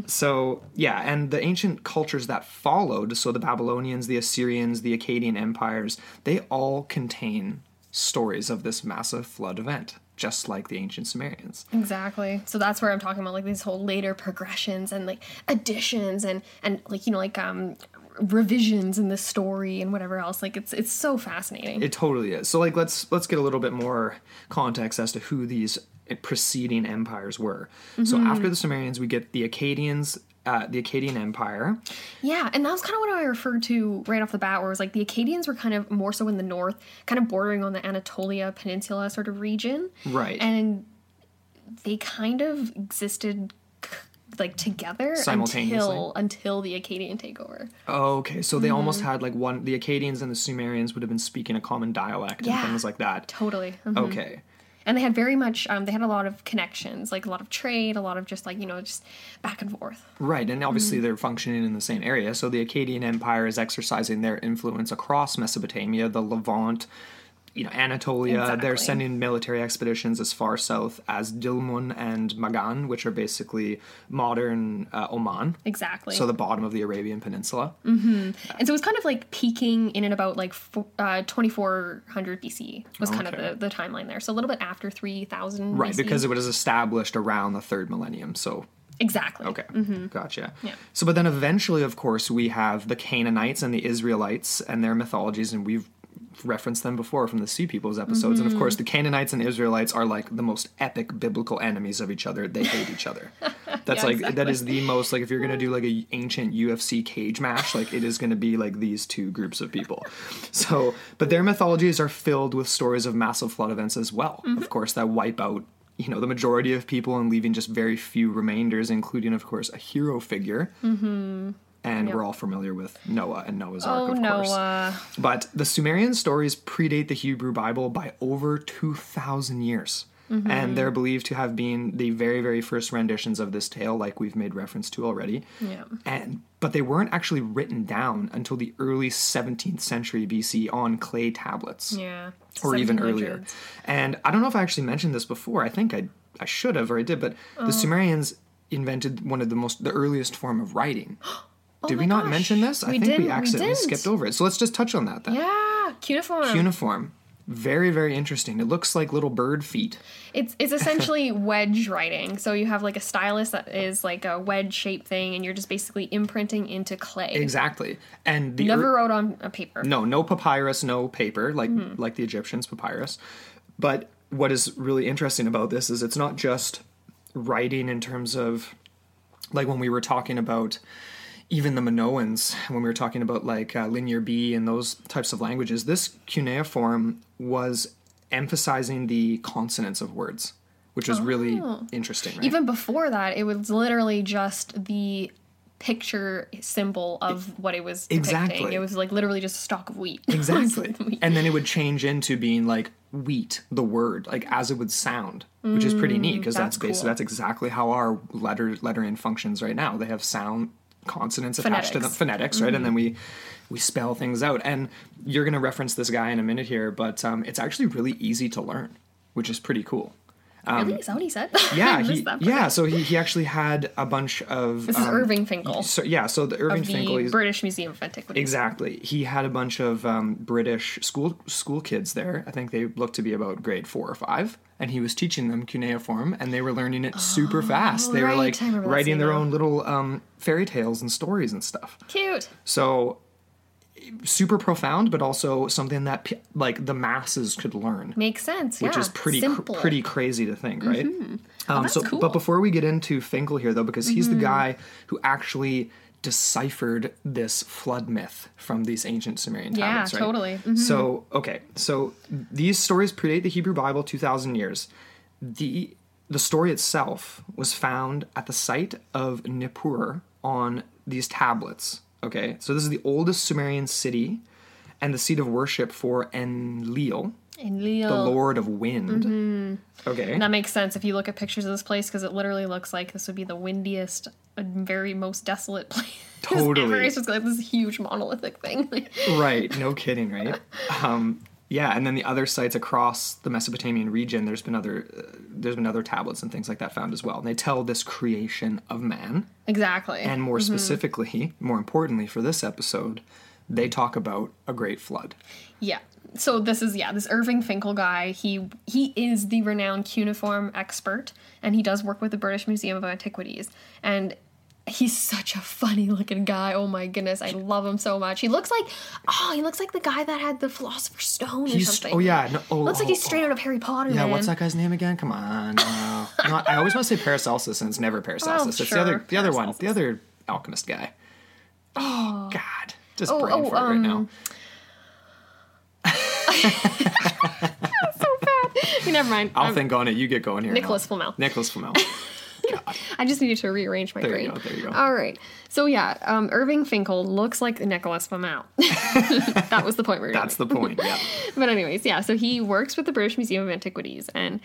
S1: so yeah and the ancient cultures that followed so the babylonians the assyrians the akkadian empires they all contain stories of this massive flood event just like the ancient sumerians
S2: Exactly. So that's where I'm talking about like these whole later progressions and like additions and and like you know like um revisions in the story and whatever else. Like it's it's so fascinating.
S1: It totally is. So like let's let's get a little bit more context as to who these preceding empires were. So after the Sumerians, we get the Akkadians, uh, the Akkadian Empire.
S2: yeah, and that was kind of what I referred to right off the bat, where it was like the Akkadians were kind of more so in the north, kind of bordering on the Anatolia Peninsula sort of region,
S1: Right.
S2: and they kind of existed like together
S1: Simultaneously.
S2: until until the Akkadian takeover.
S1: okay, so they
S2: Mm-hmm.
S1: almost had like one. The Akkadians and the Sumerians would have been speaking a common dialect
S2: Yeah.
S1: and things like that.
S2: Totally. Mhm.
S1: Okay.
S2: and they had very much um, they had a lot of connections like a lot of trade a lot of just like you know just back and forth
S1: Right, and obviously
S2: Mm-hmm.
S1: they're functioning in the same area. So the Akkadian Empire is exercising their influence across Mesopotamia, the Levant, you know, Anatolia. They're sending military expeditions as far south as Dilmun and Magan, which are basically modern uh, Oman.
S2: exactly
S1: So the bottom of the Arabian Peninsula.
S2: and so it was kind of like peaking in and about like uh, 2400 bc was kind of the, the timeline there so a little bit after 3000
S1: Right,
S2: BC.
S1: because it was established around the third millennium. So
S2: exactly
S1: Okay, gotcha.
S2: Yeah.
S1: So, but then eventually, of course, we have the Canaanites and the Israelites and their mythologies, and we've referenced them before from the Sea Peoples episodes. And of course, the Canaanites and Israelites are like the most epic biblical enemies of each other. They hate each other. <laughs> That's
S2: Yeah,
S1: like
S2: exactly.
S1: that is the most like if you're gonna do like a ancient UFC cage match, like it is gonna be like these two groups of people. So, but their mythologies are filled with stories of massive flood events as well.
S2: Mm-hmm.
S1: Of course, that wipe out you know the majority of people and leaving just very few remainders, including of course a hero figure. Mm-hmm. And we're all familiar with Noah and Noah's Ark,
S2: Oh,
S1: of course.
S2: Noah.
S1: But the Sumerian stories predate the Hebrew Bible by over 2,000 years. Mm-hmm. And they're believed to have been the very, very first renditions of this tale, like we've made reference to already.
S2: Yeah.
S1: And but they weren't actually written down until the early 17th century BC on clay tablets,
S2: Yeah.
S1: or even earlier. And I don't know if I actually mentioned this before. I think I I should have, or I did. But
S2: Oh.
S1: the Sumerians invented one of the most the earliest form of writing. <gasps> <gasps> Oh, did we
S2: Oh
S1: not
S2: gosh.
S1: mention this? I
S2: We
S1: think we
S2: we
S1: accidentally
S2: didn't.
S1: skipped over it. So let's just touch on that then.
S2: Yeah, cuneiform.
S1: Cuneiform. Very, very interesting. It looks like little bird feet.
S2: It's it's essentially <laughs> wedge writing. So you have like a stylus that is like a wedge shaped thing, and you're just basically imprinting into clay.
S1: Exactly. And the
S2: Never
S1: ear-
S2: wrote on a paper.
S1: no, no papyrus, no paper, like
S2: Mm-hmm.
S1: like the Egyptians papyrus. But what is really interesting about this is it's not just writing in terms of like when we were talking about even the Minoans, when we were talking about like uh, Linear B and those types of languages, this cuneiform was emphasizing the consonants of words, which was really interesting. Right?
S2: Oh. Even before that, it was literally just the picture symbol of what it was depicting.
S1: Exactly.
S2: It was like literally just a stalk of wheat. <laughs>
S1: Exactly. and then it would change into being like wheat, the word, like as it would sound, which is pretty neat because that's,
S2: Mm, that's
S1: basically
S2: cool.
S1: that's exactly how our letter lettering functions right now. They have sound consonants attached to them,
S2: Phonetics.
S1: phonetics, right? And then we we spell things out. And you're going to reference this guy in a minute here, but um, it's actually really easy to learn, which is pretty cool.
S2: Really? Is that what he said? <laughs>
S1: Yeah, he, yeah. So he, he actually had a bunch of
S2: This is
S1: um,
S2: Irving Finkel
S1: So yeah, so the Irving
S2: the
S1: Finkel. he's-
S2: British Museum of Antiquities.
S1: Exactly. He had a bunch of um, British school school kids there. I think they looked to be about grade four or five, and he was teaching them cuneiform, and they were learning it super fast. They were like
S2: I remember that
S1: writing their own little um, fairy tales and stories and stuff.
S2: Cute.
S1: So super profound, but also something that like the masses could learn
S2: Makes sense.
S1: which
S2: yeah.
S1: is pretty cr-
S2: Mm-hmm.
S1: pretty crazy to think, right? Um,
S2: that's
S1: so,
S2: cool. Mm-hmm.
S1: but before we get into Finkel here, though, because he's the guy who actually deciphered this flood myth from these ancient Sumerian
S2: Yeah,
S1: tablets, right?
S2: totally. Mhm.
S1: So, okay, so these stories predate the Hebrew Bible two thousand years. the The story itself was found at the site of Nippur on these tablets. Okay, so this is the oldest Sumerian city and the seat of worship for Enlil,
S2: Leo.
S1: the Lord of Wind.
S2: Mm-hmm.
S1: Okay.
S2: That makes sense if you look at pictures of this place because it literally looks like this would be the windiest, and very most desolate <laughs> place.
S1: Totally.
S2: ever. It's just like this huge monolithic thing.
S1: right. No kidding. Right. <laughs> Um, yeah, and then the other sites across the Mesopotamian region, there's been other, uh, there's been other tablets and things like that found as well. And they tell this creation of man,
S2: exactly.
S1: and more specifically, more importantly for this episode, they talk about a great flood.
S2: Yeah. So this is yeah, this Irving Finkel guy. He he is the renowned cuneiform expert, and he does work with the British Museum of Antiquities. And he's such a funny looking guy. Oh my goodness, I love him so much. He looks like oh, he looks like the guy that had the Philosopher's Stone or
S1: He's
S2: something.
S1: oh yeah, no, oh,
S2: looks like
S1: oh,
S2: he's straight out of Harry Potter.
S1: Yeah,
S2: man.
S1: what's that guy's name again? Come on. No. No, I always want to say Paracelsus, and it's never <laughs> Paracelsus. it's the other,
S2: sure,
S1: the other one, the other alchemist guy. Oh, God, just
S2: Oh,
S1: brain
S2: oh,
S1: fart right now. <laughs> <laughs>
S2: um, so bad. Never mind.
S1: I'll
S2: I'm-
S1: think on it. You get going here.
S2: Nicholas. Flamel.
S1: Nicholas Flamel. God. <laughs>
S2: I just needed to rearrange my
S1: There you
S2: brain.
S1: go, there you go.
S2: All right. So yeah, um, Irving Finkel looks like Nicholas Flamel. <laughs> that was the point we were
S1: That's the point. Yeah. <laughs>
S2: But anyways, yeah. So he works with the British Museum of Antiquities, and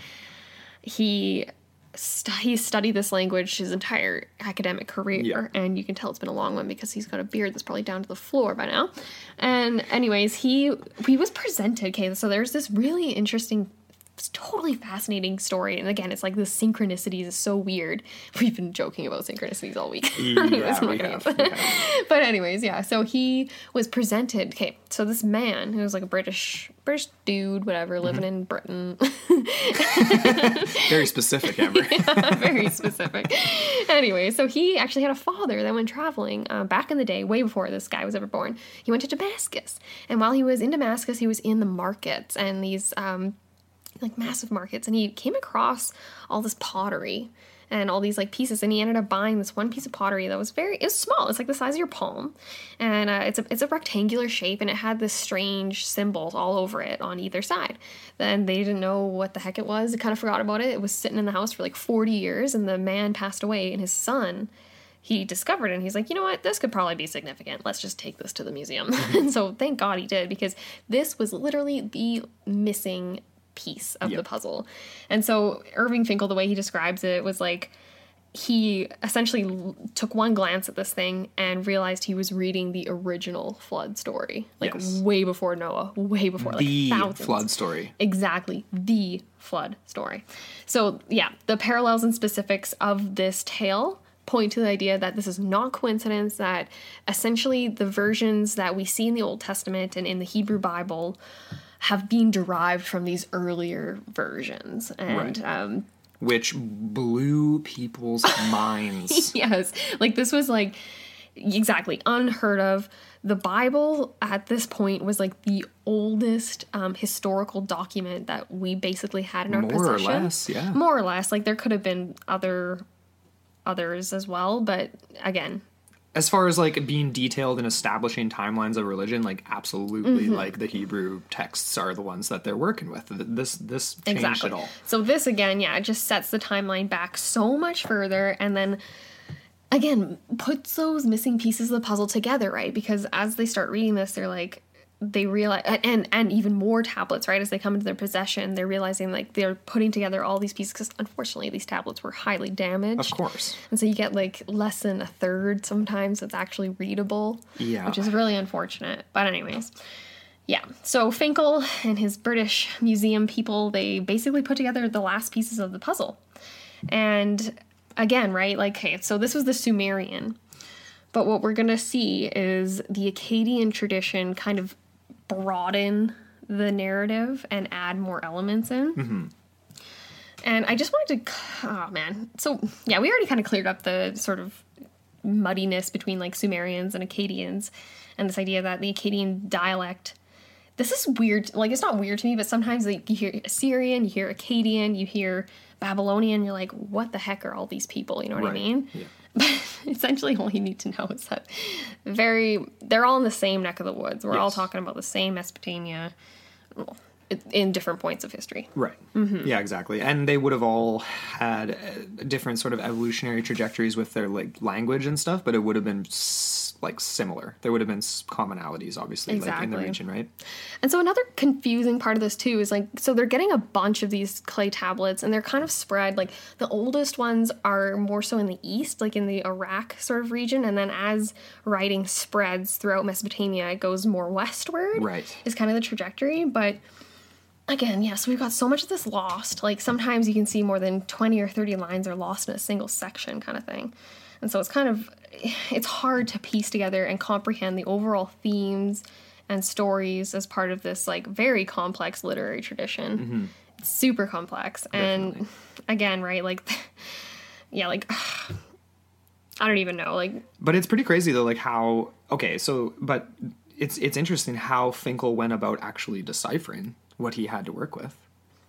S2: he stu- he studied this language his entire academic career,
S1: Yeah.
S2: and you can tell it's been a long one because he's got a beard that's probably down to the floor by now. And anyways, he he was presented. Okay, so there's this really interesting. It's totally fascinating story, and again, it's like the synchronicities is so weird. <laughs> We've been joking about synchronicities all week. <laughs> Anyways,
S1: we have,
S2: get-
S1: we have.
S2: but anyways, yeah. So he was presented. Okay, so this man who was like a British British dude, whatever, living in Britain.
S1: Very <laughs> specific, Amber.
S2: Very specific. anyway, so he actually had a father that went traveling uh, back in the day, way before this guy was ever born. He went to Damascus, and while he was in Damascus, he was in the markets and these um, like massive markets, and he came across all this pottery and all these like pieces and he ended up buying this one piece of pottery that was very it was small it's like the size of your palm and uh, it's a it's a rectangular shape and it had this strange symbols all over it on either side then they didn't know what the heck it was they kind of forgot about it it was sitting in the house for like 40 years and the man passed away and his son he discovered it and he's like, you know what, this could probably be significant. Let's just take this to the museum. <laughs> and so thank God he did because this was literally the missing piece of
S1: Yep.
S2: the puzzle. And so Irving Finkel, the way he describes it, was like he essentially l- took one glance at this thing and realized he was reading the original flood story, like
S1: Yes.
S2: way before Noah, way before like
S1: the
S2: thousands.
S1: flood story.
S2: Exactly, the flood story. So, yeah, the parallels and specifics of this tale point to the idea that this is not coincidence, that essentially the versions that we see in the Old Testament and in the Hebrew Bible have been derived from these earlier versions. And
S1: Right.
S2: um,
S1: which blew people's <laughs> minds.
S2: yes, like this was like exactly unheard of. The Bible at this point was like the oldest um, historical document that we basically had in our
S1: More or
S2: possession.
S1: less, yeah.
S2: More or less, like there could have been other others as well, but again,
S1: As far as like being detailed and establishing timelines of religion, like absolutely,
S2: Mm-hmm.
S1: like the Hebrew texts are the ones that they're working with. This this changed
S2: exactly.
S1: it all.
S2: So this again, yeah, it just sets the timeline back so much further, and then again puts those missing pieces of the puzzle together, right? Because as they start reading this, they're like they realize and and even more tablets right as they come into their possession they're realizing like they're putting together all these pieces because unfortunately these tablets were highly damaged.
S1: Of course.
S2: and so you get like less than a third sometimes that's actually readable
S1: Yeah.
S2: which is really unfortunate. But anyways yeah. So finkel and his british museum people they basically put together the last pieces of the puzzle. And again right like okay so this was the sumerian. But what we're going to see is the akkadian tradition kind of broaden the narrative and add more elements in mm-hmm. and I just wanted to, oh man. So, yeah, we already kind of cleared up the sort of muddiness between like Sumerians and Akkadians and this idea that the Akkadian dialect. This is weird. Like, it's not weird to me, but sometimes like, you hear Assyrian, you hear Akkadian, you hear Babylonian, you're like, what the heck are all these people? You know what I mean?
S1: Yeah.
S2: But <laughs> essentially, all you need to know is that very, they're all in the same neck of the woods. We're all talking about the same Mesopotamia in different points of history.
S1: Right.
S2: Mm-hmm.
S1: Yeah, exactly. And they would have all had uh, different sort of evolutionary trajectories with their like language and stuff, but it would have been like similar. There would have been commonalities, obviously, like in the
S2: Exactly.
S1: region, right?
S2: And so another confusing part of this too is like so they're getting a bunch of these clay tablets and they're kind of spread like the oldest ones are more so in the east like in the Iraq sort of region and then as writing spreads throughout Mesopotamia it goes more westward.
S1: Right.
S2: Is kind of the trajectory, but again, yeah, so we've got so much of this lost. Like sometimes you can see more than 20 or 30 lines are lost in a single section kind of thing. And so it's kind of it's hard to piece together and comprehend the overall themes and stories as part of this like very complex literary tradition. Mm-hmm. It's super complex. And again, right, like <laughs> yeah, like <sighs> I don't even know. Like
S1: But it's pretty crazy though, like how okay, so but it's it's interesting how Finkel went about actually deciphering what he had to work with.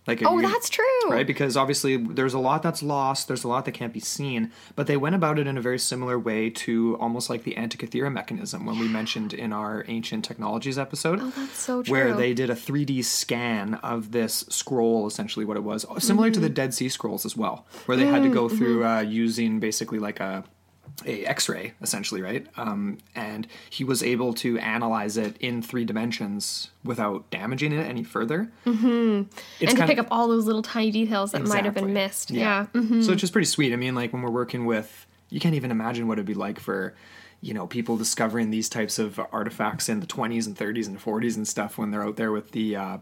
S1: Like
S2: Oh,
S1: you-
S2: that's true.
S1: right? Because obviously there's a lot that's lost, there's a lot that can't be seen, but they went about it in a very similar way to almost like the Antikythera mechanism when we mentioned in our ancient technologies episode.
S2: Oh, that's so
S1: Where they did a 3D scan of this scroll, essentially what it was, similar
S2: Mm-hmm.
S1: to the Dead Sea Scrolls as well, where they had to
S2: Mm,
S1: go through
S2: mm-hmm.
S1: uh, using basically like a a X-ray essentially, right? Um, and he was able to analyze it in three dimensions without damaging it any further. Mm-hmm.
S2: And to pick
S1: of,
S2: up all those little tiny details that might have been missed. Yeah. Mm-hmm.
S1: So it's just pretty sweet. I mean, like when we're working with, you can't even imagine what it'd be like for, you know, people discovering these types of artifacts in the 20s and 30s and 40s and stuff when they're out there with the, uh,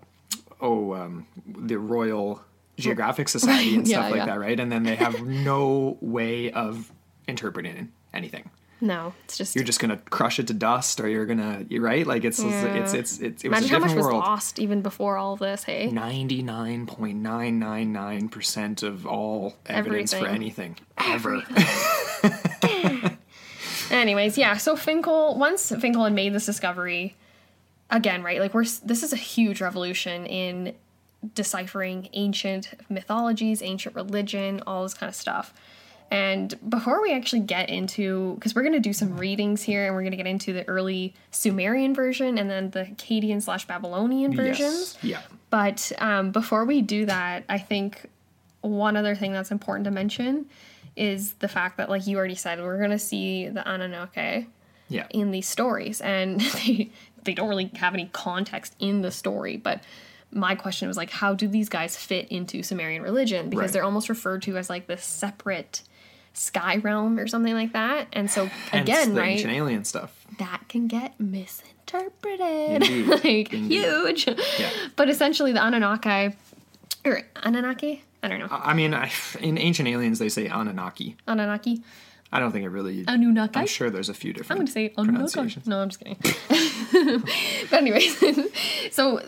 S1: oh, um, the Royal Geographic Society and <laughs>
S2: Yeah,
S1: stuff like
S2: yeah.
S1: that, right? And then they have no way of interpreting anything.
S2: No, it's just
S1: You're just gonna crush it to dust, or you're gonna, you're right? Like it's it's it's it's it was
S2: imagine
S1: a
S2: how much
S1: different
S2: was
S1: world.
S2: lost even before all of this. Hey,
S1: Ninety nine point nine nine nine percent of all evidence for anything ever. <laughs>
S2: Anyways, yeah. So Finkel, once Finkel had made this discovery, again, right? Like we're this is a huge revolution in deciphering ancient mythologies, ancient religion, all this kind of stuff. And before we actually get into, because we're going to do some readings here, and we're going to get into the early Sumerian version and then the Akkadian slash Babylonian versions.
S1: yes. Yeah.
S2: But um, before we do that, I think one other thing that's important to mention is the fact that, like you already said, we're going to see the Anunnaki
S1: Yeah.
S2: in these stories, and <laughs> they they don't really have any context in the story. But my question was like, how do these guys fit into Sumerian religion? Because
S1: Right.
S2: they're almost referred to as like this separate sky realm or something like that. And so <sighs> again,
S1: the
S2: right,
S1: ancient alien stuff.
S2: that can get misinterpreted.
S1: Indeed. <laughs>
S2: like
S1: Indeed.
S2: huge.
S1: Yeah.
S2: But essentially the Anunnaki or Anunnaki? I don't know.
S1: I mean, I, in ancient aliens they say Anunnaki.
S2: Anunnaki?
S1: I don't think it really.
S2: Anunnaki?
S1: I'm sure there's a few different.
S2: I'm going to say Anunnaki. No, I'm just kidding. <laughs> but anyways, <laughs> so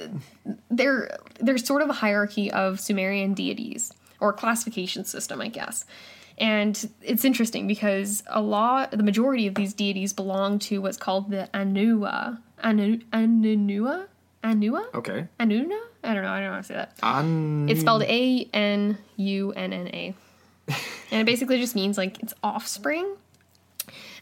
S2: there there's sort of a hierarchy of Sumerian deities or classification system, I guess. And it's interesting because a lot, the majority of these deities belong to what's called the Anua. Anu, Anunua? Anua?
S1: Okay.
S2: Anuna? I don't know. I don't know how to say that.
S1: An-
S2: It's spelled A N U N N A. And it basically just means like it's offspring.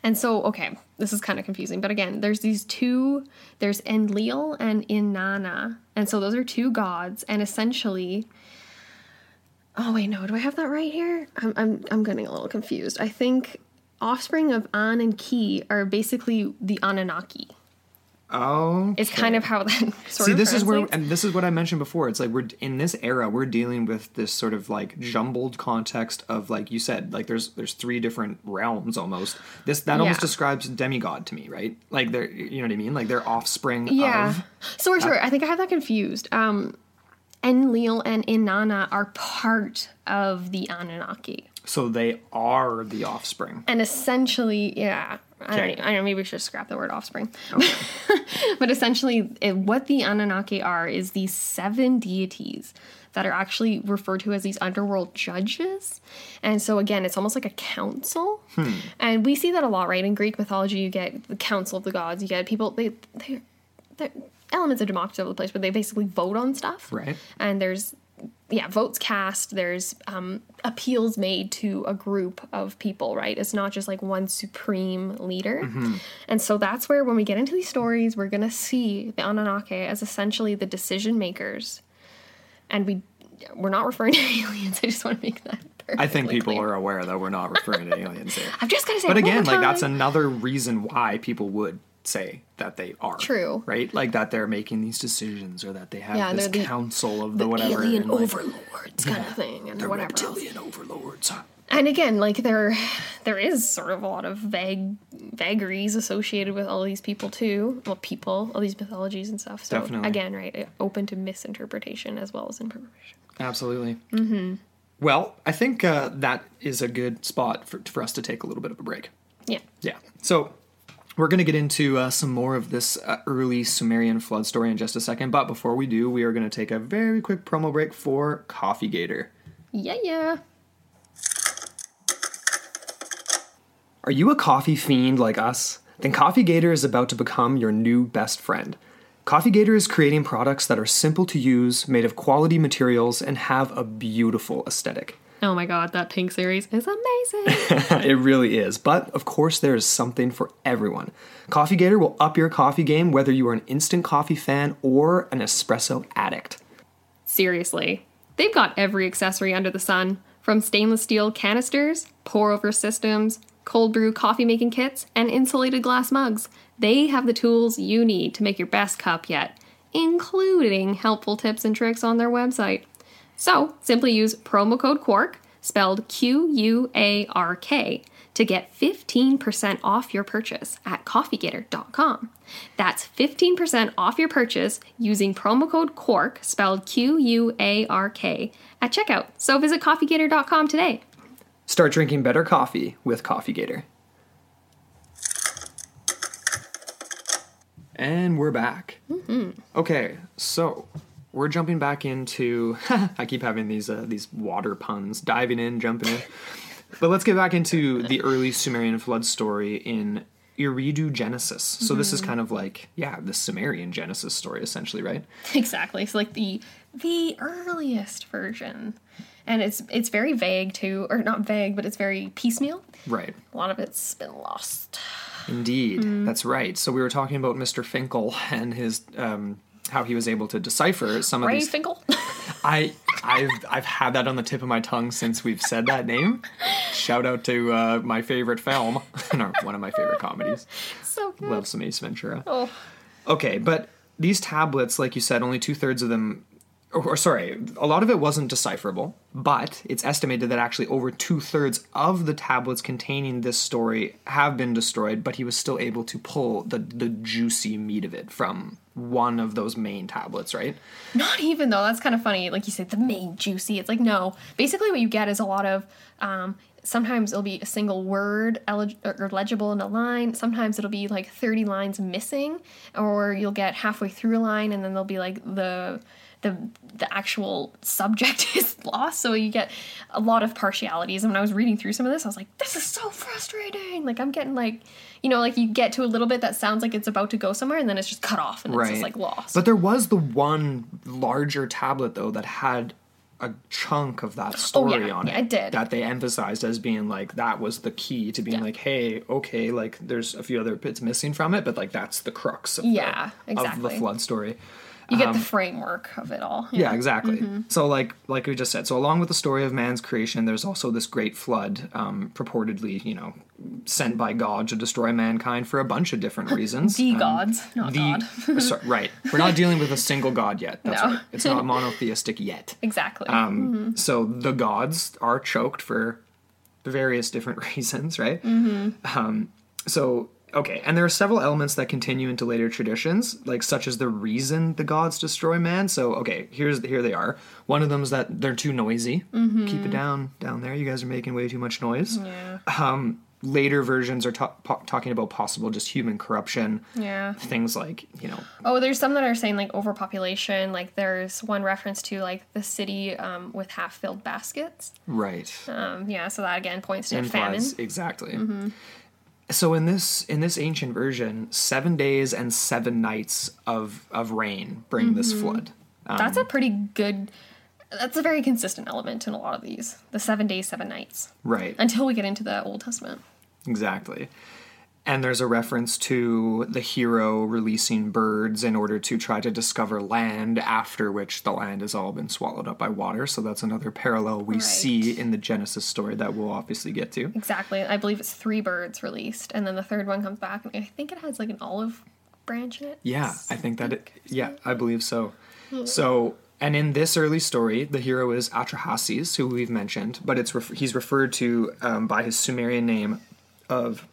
S2: And so, okay, this is kind of confusing, but again, there's these two there's Enlil and Inanna. And so those are two gods, and essentially Oh wait, no, do I have that right here? I'm I'm I'm getting a little confused. I think offspring of An and Ki are basically the Anunnaki.
S1: Oh.
S2: It's kind of how that <laughs> sort
S1: See,
S2: of
S1: this is where, and this is what I mentioned before. It's like we're in this era, we're dealing with this sort of like jumbled context of, like you said, like there's there's three different realms almost. This that almost describes demigod to me, right? Like they're, you know what I mean? Like they're offspring
S2: Yeah.
S1: of.
S2: Sorry, sorry. I think I have that confused. Um, Enlil and Inanna are part of the Anunnaki.
S1: So they are the offspring.
S2: And essentially, yeah. I don't,
S1: Okay.
S2: I don't know, maybe we should scrap the word offspring. <laughs> but essentially, it, what the Anunnaki are is these seven deities that are actually referred to as these underworld judges. And so, again, it's almost like a council. Hmm. And we see that a lot, right? In Greek mythology, you get the council of the gods, you get people, they, they, they're elements of democracy all over the place, but they basically vote on stuff.
S1: Right.
S2: and there's yeah votes cast there's um, appeals made to a group of people right? It's not just like one supreme leader. And so that's where when we get into these stories we're gonna see the anunnaki as essentially the decision makers. And we we're not referring to <laughs> aliens. I just want to make that
S1: I think people
S2: clear.
S1: are aware that we're not referring to aliens here. <laughs>
S2: i've just gotta say
S1: But again, like that's another reason why people would say that they are
S2: True.
S1: right? Like that they're making these decisions or that they have
S2: Yeah,
S1: this
S2: the-
S1: council of the, whatever
S2: alien
S1: and, like,
S2: overlords kind of thing and
S1: the
S2: whatever else.
S1: reptilian overlords.
S2: And again, like there, there is sort of a lot of vague vagaries associated with all these people too. Well, people, all these mythologies and stuff. So
S1: Definitely.
S2: again, right, open to misinterpretation as well as interpretation.
S1: Absolutely. Mm-hmm. Well, I think uh, that is a good spot for, for us to take a little bit of a break.
S2: Yeah.
S1: Yeah. So we're going to get into uh, some more of this uh, early Sumerian flood story in just a second. But before we do, we are going to take a very quick promo break for Coffee Gator.
S2: Yeah, yeah.
S1: Are you a coffee fiend like us? Then Coffee Gator is about to become your new best friend. Coffee Gator is creating products that are simple to use, made of quality materials, and have a beautiful aesthetic.
S2: Oh my god, that pink series is amazing. <laughs>
S1: it really is. But of course, there is something for everyone. Coffee Gator will up your coffee game whether you are an instant coffee fan or an espresso addict.
S2: Seriously. They've got every accessory under the sun from stainless steel canisters, pour over systems, cold brew coffee making kits, and insulated glass mugs. They have the tools you need to make your best cup yet, including helpful tips and tricks on their website. So simply use promo code QUARK, spelled Q U A R K, to get 15% off your purchase at coffeegator.com. That's 15% off your purchase using promo code QUARK, spelled Q U A R K, at checkout. So visit coffeegator.com today.
S1: Start drinking better coffee with Coffee Gator. And we're back. Mm-hmm. Okay, so we're jumping back into. <laughs> I keep having these uh, these water puns, diving in, jumping in. But let's get back into the early Sumerian flood story in Eridu Genesis. So this is kind of like, yeah, the Sumerian Genesis story, essentially, right?
S2: Exactly. So like the the earliest version. And it's it's very vague too, or not vague, but it's very piecemeal.
S1: Right.
S2: A lot of it's been lost.
S1: Indeed, that's right. So we were talking about Mr. Finkel and his um, how he was able to decipher some of
S2: Ray
S1: these.
S2: Finkel. <laughs>
S1: I I've I've had that on the tip of my tongue since we've said that name. Shout out to uh, my favorite film, <laughs> no, one of my favorite comedies.
S2: so good.
S1: Love some Ace Ventura.
S2: Oh,
S1: Okay, but these tablets, like you said, only two thirds of them, or, or sorry, a lot of it wasn't decipherable. But it's estimated that actually over two thirds of the tablets containing this story have been destroyed. But he was still able to pull the the juicy meat of it from one of those main tablets, right?
S2: not even though. That's kind of funny. Like you said, the main juicy. It's like no. Basically, what you get is a lot of. Um, sometimes it'll be a single word elig- or legible in a line. Sometimes it'll be like thirty lines missing, or you'll get halfway through a line and then there'll be like the the the actual subject <laughs> is lost. So you get a lot of partialities. And when I was reading through some of this, I was like, this is so frustrating. Like I'm getting like, you know, like you get to a little bit that sounds like it's about to go somewhere, and then it's just cut off and it's just like lost.
S1: But there was the one larger tablet though that had a chunk of that story
S2: Oh, yeah.
S1: on
S2: Yeah,
S1: it
S2: it did.
S1: that they emphasized as being like that was the key to being
S2: Yeah.
S1: like hey okay like there's a few other bits missing from it but like that's the crux of,
S2: Yeah,
S1: the, of the flood story
S2: you get the framework of it all.
S1: um, yeah, exactly.
S2: Mm-hmm.
S1: So, like, like we just said, so along with the story of man's creation, there's also this great flood, um, purportedly, you know, sent by God to destroy mankind for a bunch of different <laughs> reasons.
S2: The
S1: Um,
S2: gods, not God. <laughs>
S1: sorry, right. We're not dealing with a single god yet. That's
S2: No.
S1: right. It's not <laughs> monotheistic yet.
S2: Exactly.
S1: Um, So the gods are choked for various different reasons, right?
S2: Mm-hmm.
S1: Um, so okay, and there are several elements that continue into later traditions, like such as the reason the gods destroy man. So okay, here's here they are. One of them is that they're too noisy. Keep it down down there. You guys are making way too much noise.
S2: Mm-hmm.
S1: Um. Later versions are ta- po- talking about possible just human corruption.
S2: Yeah.
S1: Things like you know
S2: Oh, there's some that are saying like overpopulation. Like there's one reference to like the city um, with half-filled baskets.
S1: right.
S2: Um, yeah, so that again points to famine.
S1: exactly so in this in this ancient version seven days and seven nights of of rain bring this
S2: Mm-hmm.
S1: flood um,
S2: That's a pretty good. That's a very consistent element in a lot of these. The seven days, seven nights.
S1: right
S2: Until we get into the Old Testament.
S1: exactly and there's a reference to the hero releasing birds in order to try to discover land after which the land has all been swallowed up by water so that's another parallel we
S2: Right.
S1: see in the genesis story that we'll obviously get to
S2: Exactly. I believe it's three birds released, and then the third one comes back, and I think it has like an olive branch in it.
S1: Yeah, I think that it. Yeah, I believe so. So, and in this early story, the hero is Atrahasis, who we've mentioned, but it's ref- he's referred to um, by his Sumerian name of.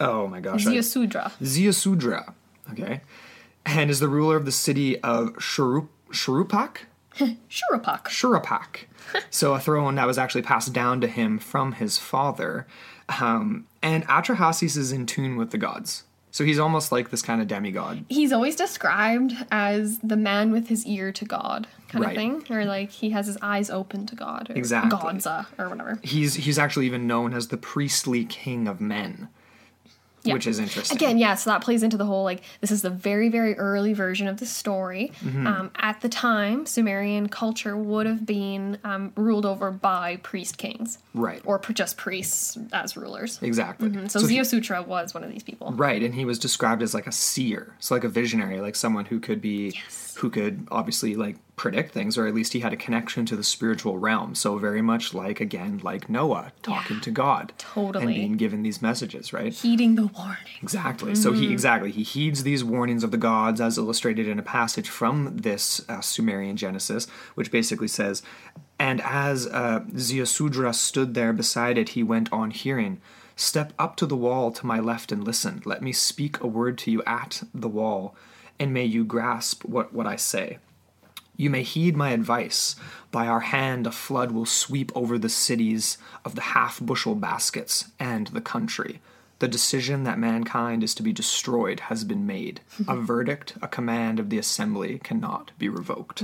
S1: Oh my gosh, I-
S2: Ziosudra.
S1: Ziusudra. Okay, and is the ruler of the city of Shurup- <laughs> Shuruppak.
S2: Shuruppak.
S1: Shurapak. <laughs> so a throne that was actually passed down to him from his father. Um, and Atrahasis is in tune with the gods. So he's almost like this kind of demigod.
S2: He's always described as the man with his ear to God, kind
S1: Right.
S2: of thing, or like he has his eyes open to God, or
S1: Exactly.
S2: Godza, or whatever.
S1: He's he's actually even known as the priestly king of men,
S2: Yeah.
S1: which is interesting.
S2: Again, yeah, so that plays into the whole like this is the very, very early version of the story.
S1: Mm-hmm.
S2: Um, at the time, Sumerian culture would have been um, ruled over by priest kings,
S1: right?
S2: or just priests as rulers.
S1: exactly.
S2: So,
S1: he-
S2: Ziusudra was one of these people.
S1: right, and he was described as like a seer, so like a visionary, like someone who could be,
S2: Yes.
S1: who could obviously like predict things, or at least he had a connection to the spiritual realm. So very much like again, like Noah talking
S2: Yeah.
S1: to God,
S2: Totally.
S1: and being given these messages, right?
S2: Heeding the warning.
S1: Exactly. So
S2: Mm-hmm.
S1: he exactly he heeds these warnings of the gods, as illustrated in a passage from this uh, Sumerian Genesis, which basically says, "And as uh, Ziusudra stood there beside it, he went on hearing." Step up to the wall to my left and listen. Let me speak a word to you at the wall, and may you grasp what, what I say. You may heed my advice. By our hand, a flood will sweep over the cities of the half bushel baskets and the country. The decision that mankind is to be destroyed has been made. a <laughs> verdict, a command of the assembly cannot be revoked.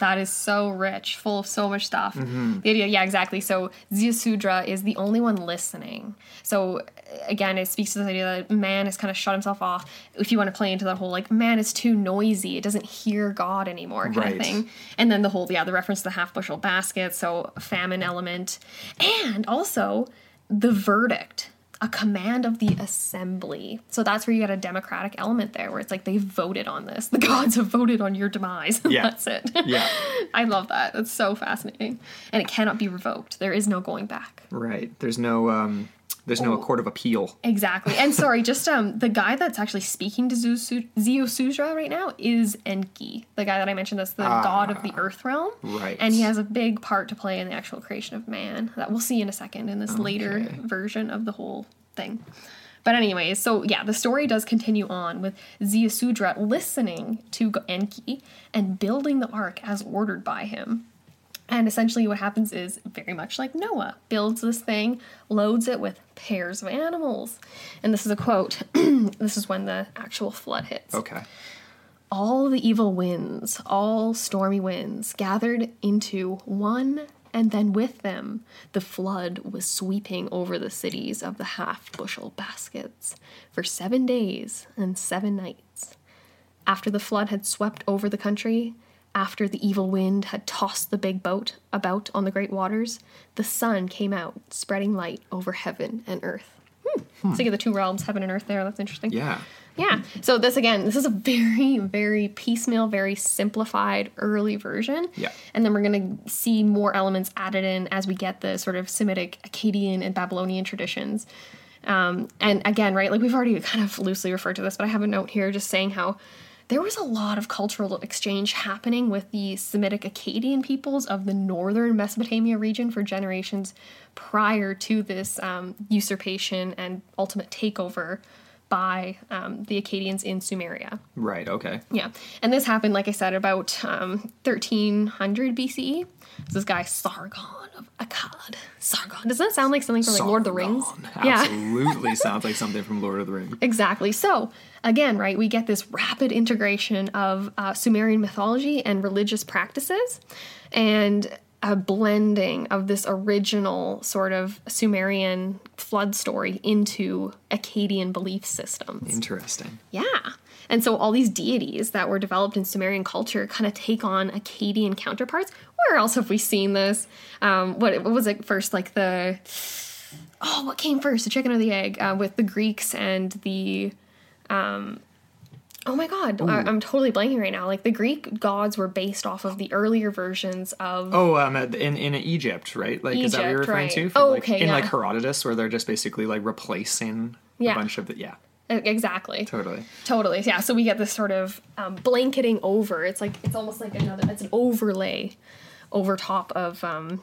S2: That is so rich, full of so much stuff.
S1: Mm-hmm.
S2: The idea, yeah, exactly. So Ziusudra is the only one listening. So again, it speaks to the idea that man has kind of shut himself off. If you want to play into that whole like man is too noisy, it doesn't hear God anymore kind
S1: Right.
S2: of thing. And then the whole yeah, the reference to the half bushel basket, so famine element, and also the verdict. A command of the assembly. So that's where you got a democratic element there, where it's like they voted on this. The gods have voted on your demise. <laughs>
S1: Yeah.
S2: that's it.
S1: Yeah. <laughs>
S2: I love that. That's so fascinating. And it cannot be revoked. There is no going back.
S1: Right. There's no um there's no
S2: Oh.
S1: court of appeal.
S2: Exactly. And <laughs> sorry, just um the guy that's actually speaking to Zeus- Zeusudra right now is Enki, the guy that I mentioned that's the god of the earth realm.
S1: Ah, Right.
S2: And he has a big part to play in the actual creation of man that we'll see in a second in this later version of the whole thing. But anyways, so yeah, the story does continue on with Zeusudra listening to Enki and building the ark as ordered by him. And essentially, what happens is very much like Noah builds this thing, loads it with pairs of animals. And this is a quote. <clears throat> this is when the actual flood hits.
S1: Okay.
S2: All the evil winds, all stormy winds, gathered into one, and then with them, the flood was sweeping over the cities of the half bushel baskets for seven days and seven nights. After the flood had swept over the country, after the evil wind had tossed the big boat about on the great waters, the sun came out, spreading light over heaven and earth. Hmm. Think of the two realms, heaven and earth there. That's interesting.
S1: Yeah.
S2: Yeah. So this again, this is a very, very piecemeal, very simplified early version.
S1: Yeah.
S2: And then we're gonna see more elements added in as we get the sort of Semitic, Akkadian, and Babylonian traditions. Um, and again, right, like we've already kind of loosely referred to this, but I have a note here just saying how there was a lot of cultural exchange happening with the Semitic Akkadian peoples of the northern Mesopotamia region for generations prior to this um, usurpation and ultimate takeover by um, the Akkadians in Sumeria.
S1: Right. Okay.
S2: Yeah, and this happened, like I said, about um, 1300 BCE. It's this guy Sargon of Akkad. Sargon. Doesn't that sound like something from like Lord of the Rings?
S1: Absolutely <laughs> sounds like something from Lord of the Rings.
S2: Exactly. So, again, right, we get this rapid integration of uh, Sumerian mythology and religious practices and a blending of this original sort of Sumerian flood story into Akkadian belief systems.
S1: Interesting.
S2: Yeah. And so all these deities that were developed in Sumerian culture kind of take on Akkadian counterparts. Where else have we seen this? Um, what, what was it first? Like the. Oh, what came first? The chicken or the egg? Uh, with the Greeks and the. Um, oh my god, I, I'm totally blanking right now. Like the Greek gods were based off of the earlier versions of.
S1: Oh, um, in in Egypt, right? Like, is that what you're
S2: Egypt,
S1: referring
S2: right.
S1: to?
S2: Oh,
S1: like,
S2: okay,
S1: In
S2: yeah.
S1: like Herodotus, where they're just basically like replacing
S2: Yeah.
S1: a bunch of the yeah,
S2: Exactly.
S1: totally.
S2: Totally. Yeah. So we get this sort of um, blanketing over. It's like it's almost like another. It's an overlay over top of um,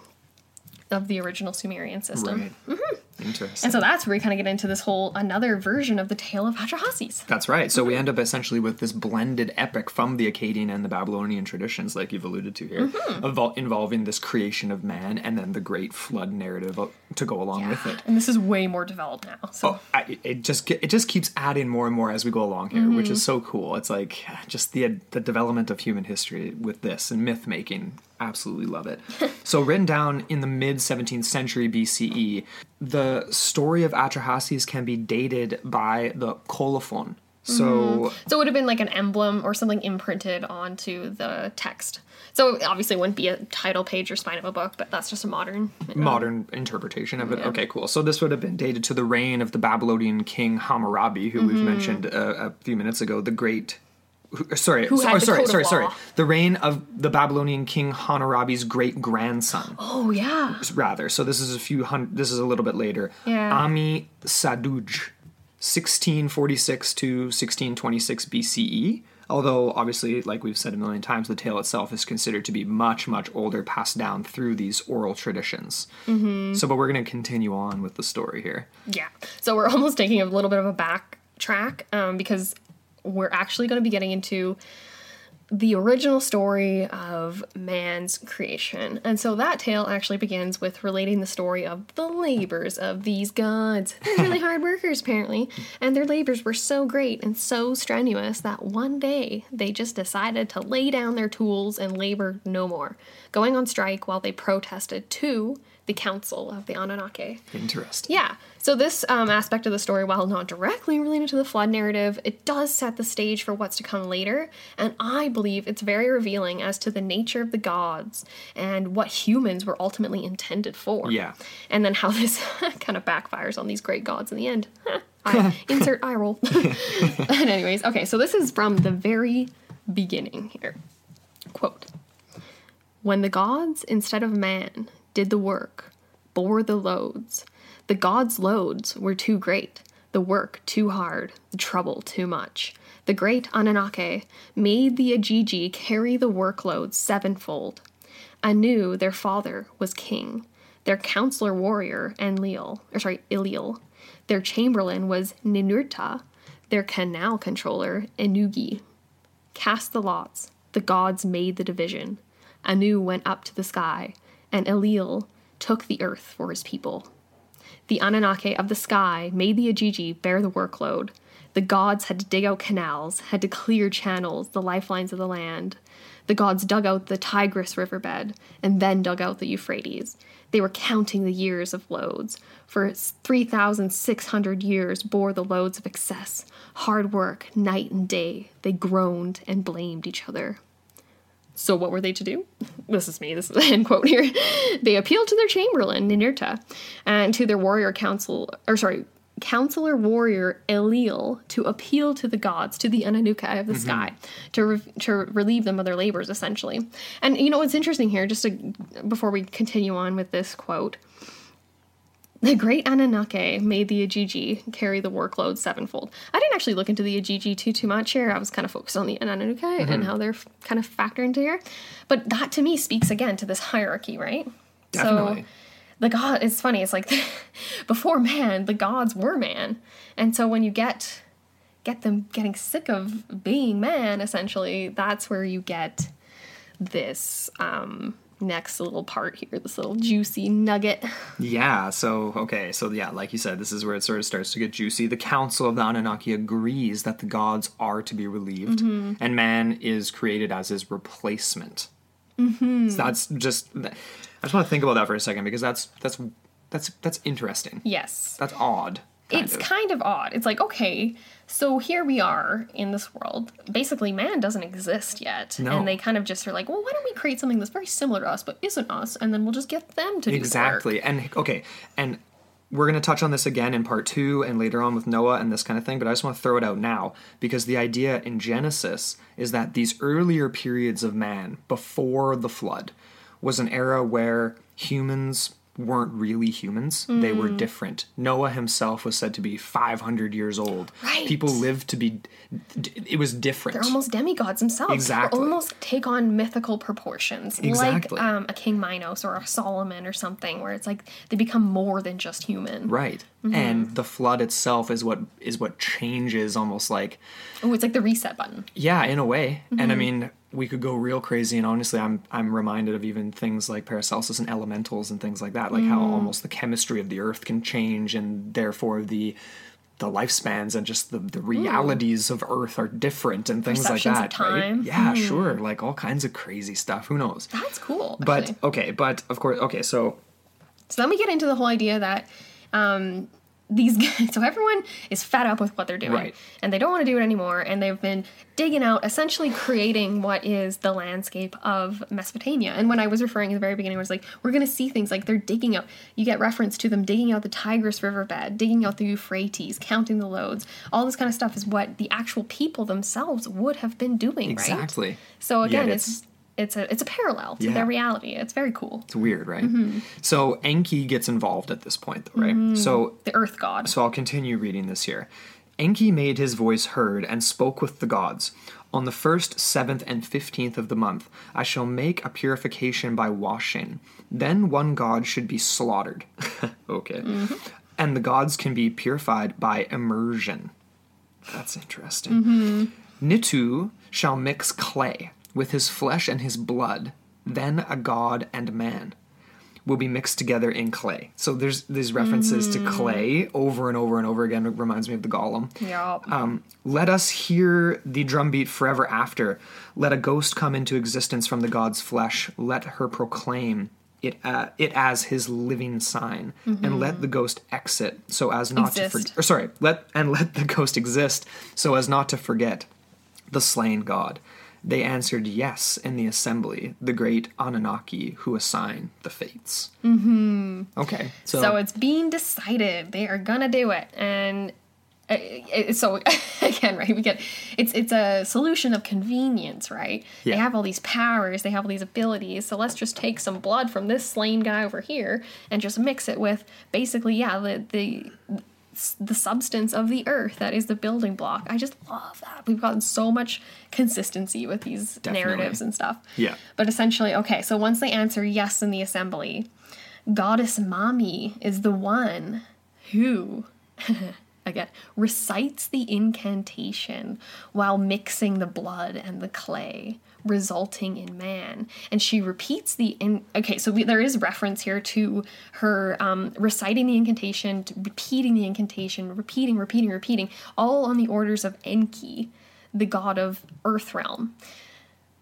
S2: of the original Sumerian system.
S1: Right. Interesting.
S2: Mm-hmm. And so that's where we kind of get into this whole another version of the tale of Atrahasis.
S1: That's right. So we end up essentially with this blended epic from the Akkadian and the Babylonian traditions, like you've alluded to here,
S2: Mm-hmm.
S1: evol- involving this creation of man and then the great flood narrative to go along with it.
S2: And this is way more developed now. So
S1: Oh, I, it just it just keeps adding more and more as we go along here, which is so cool. It's like just the the development of human history with this and myth making. Absolutely love it. <laughs> so written down in the mid 17th century BCE, the story of Atrahasis can be dated by the colophon. So
S2: so it would have been like an emblem or something imprinted onto the text. So it obviously wouldn't be a title page or spine of a book, but that's just a modern.
S1: modern interpretation of it. Okay, cool. So this would have been dated to the reign of the Babylonian king Hammurabi, who
S2: Mm-hmm.
S1: we've mentioned uh, a few minutes ago. The great. Who- Sorry,
S2: Who
S1: oh,
S2: the
S1: sorry, sorry, sorry. The reign of the Babylonian king Hammurabi's great grandson,
S2: Oh yeah.
S1: rather. So this is a few hundred. This is a little bit later.
S2: Yeah.
S1: Ami Saduj, 1646 to 1626 BCE. E. Although, obviously, like we've said a million times, the tale itself is considered to be much, much older, passed down through these oral traditions.
S2: Mm-hmm.
S1: So, but we're going to continue on with the story here.
S2: Yeah. So we're <laughs> almost taking a little bit of a backtrack um, because we're actually going to be getting into the original story of man's creation. And so that tale actually begins with relating the story of the labors of these gods. They're really <laughs> hard workers, apparently. And their labors were so great and so strenuous that one day they just decided to lay down their tools and labor no more, going on strike while they protested to the Council of the Anunnaki.
S1: Interesting.
S2: Yeah. So this um, aspect of the story, while not directly related to the flood narrative, it does set the stage for what's to come later, and I believe it's very revealing as to the nature of the gods and what humans were ultimately intended for.
S1: Yeah.
S2: And then how <laughs> this kind of backfires on these great gods in the end. <laughs> I, <laughs> insert eye roll. and anyways, okay, so this is from the very beginning here. Quote When the gods, instead of man, did the work, bore the loads, the gods' loads were too great, the work too hard, the trouble too much. The great Anunnaki made the Igigi carry the workload sevenfold. Anu, their father, was king. Their counselor warrior, Enlil, or sorry, Ellil. Their chamberlain was Ninurta. Their canal controller, Ennugi. Cast the lots. The gods made the division. Anu went up to the sky, and Ellil took the earth for his people. The Anunnaki of the sky made the Igigi bear the workload. The gods had to dig out canals, had to clear channels, the lifelines of the land. The gods dug out the Tigris riverbed and then dug out the Euphrates. They were counting the years of loads. For 3,600 years bore the loads of excess. Hard work, night and day. They groaned and blamed each other. So what were they to do? This is me, this is <laughs> the end quote here. They appealed to their chamberlain, Ninurta, and to their warrior council, or sorry, counselor warrior Ellil to appeal to the gods, to the Ananuka of the mm-hmm. sky, to, re- to relieve them of their labors, essentially. And you know what's interesting here, just to, before we continue on with this quote, the great Anunnaki made the Igigi carry the workload sevenfold. I didn't actually look into the Igigi too too much here. I was kind of focused on the Anunnaki and how they're f- kind of factored into here. But that to me speaks again to this hierarchy, right?
S1: Definitely.
S2: So the god it's funny, it's like <laughs> before man, the gods were man. And so when you get get them getting sick of being man, essentially, that's where you get this um next little part here, this little juicy nugget.
S1: Yeah, so, okay, so yeah, like you said, this is where it sort of starts to get juicy. The Council of the Anunnaki agrees that the gods are to be relieved,
S2: Mm-hmm.
S1: and man is created as his replacement. Mm-hmm. So that's just, I just want to think about that for a second because that's, that's, that's, that's interesting.
S2: Yes.
S1: That's odd. Kind
S2: it's
S1: of.
S2: kind of odd. It's like, okay, so here we are in this world. Basically, man doesn't exist yet.
S1: No.
S2: And they kind of just are like, well, why don't we create something that's very similar to us but isn't us? And then we'll just get them to.
S1: Exactly. And okay, and we're going to touch on this again in part two and later on with Noah and this kind of thing, but I just want to throw it out now because the idea in Genesis is that these earlier periods of man before the flood was an era where humans weren't really humans. They were
S2: Mm.
S1: different. Noah himself was said to be 500 years old.
S2: Right.
S1: People lived to be, it was different.
S2: They're almost demigods themselves. They
S1: Exactly.
S2: almost take on mythical proportions.
S1: Exactly.
S2: Like um, a King Minos or a Solomon or something, where it's like they become more than just human.
S1: Right.
S2: Mm-hmm.
S1: And the flood itself is what is what changes almost like
S2: Oh, it's like the reset button.
S1: Yeah, in a way. And
S2: Mm-hmm.
S1: I mean, we could go real crazy and honestly I'm I'm reminded of even things like Paracelsus and elementals and things like that, like
S2: Mm.
S1: how almost the chemistry of the earth can change and therefore the the lifespans and just the, the realities of earth are different and things like
S2: Mm.
S1: That.
S2: time.
S1: Right? Yeah, sure. Like all kinds of crazy stuff. Who knows?
S2: That's cool.
S1: But
S2: actually.
S1: okay, but of course okay, so
S2: So then we get into the whole idea that um, these guys, <laughs> so everyone is fed up with what they're doing,
S1: Right.
S2: and they don't want to do it anymore, and they've been digging out, essentially creating what is the landscape of Mesopotamia. And when I was referring at the very beginning, I was like, we're going to see things like they're digging out. You get reference to them digging out the Tigris riverbed, digging out the Euphrates, counting the loads. All this kind of stuff is what the actual people themselves would have been doing, right?
S1: exactly.
S2: So again,
S1: Yet
S2: it's it's a it's a parallel to
S1: Yeah.
S2: their reality. It's very cool.
S1: It's weird, right?
S2: Mm-hmm.
S1: So Enki gets involved at this point though, right? Mm-hmm. So
S2: The Earth God.
S1: So I'll continue reading this here. Enki made his voice heard and spoke with the gods. On the first, seventh, and fifteenth of the month, I shall make a purification by washing. Then one god should be slaughtered. <laughs> okay. Mm-hmm. And the gods can be purified by immersion. That's interesting. Mm-hmm. Nintu shall mix clay. With his flesh and his blood, then a god and man will be mixed together in clay. So there's these references to clay over and over and over again. It reminds me of the golem.
S2: Yeah.
S1: Um, let us hear the drumbeat forever after. Let a ghost come into existence from the god's flesh. Let her proclaim it, uh, it as his living sign, and let the ghost exit so as not to forget. Or sorry, let and let the ghost exist so as not to forget the slain god. They answered yes in the assembly, the great Anunnaki who assign the fates. Mm-hmm. Okay, so,
S2: So it's being decided. They are gonna do it, and uh, so <laughs> again, right? We get it's it's a solution of convenience, right? They have all these powers, they have all these abilities. So let's just take some blood from this slain guy over here and just mix it with basically, yeah, the the the substance of the earth that is the building block. I just love that. We've gotten so much consistency with these
S1: Definitely.
S2: narratives and stuff.
S1: Yeah.
S2: But essentially, okay, so once they answer yes in the assembly, Goddess Mami is the one who, <laughs> again, recites the incantation while mixing the blood and the clay, resulting in man. And she repeats the in. Okay, so we, there is reference here to her um, reciting the incantation, repeating the incantation, repeating, repeating, repeating, all on the orders of Enki, the god of Earth realm.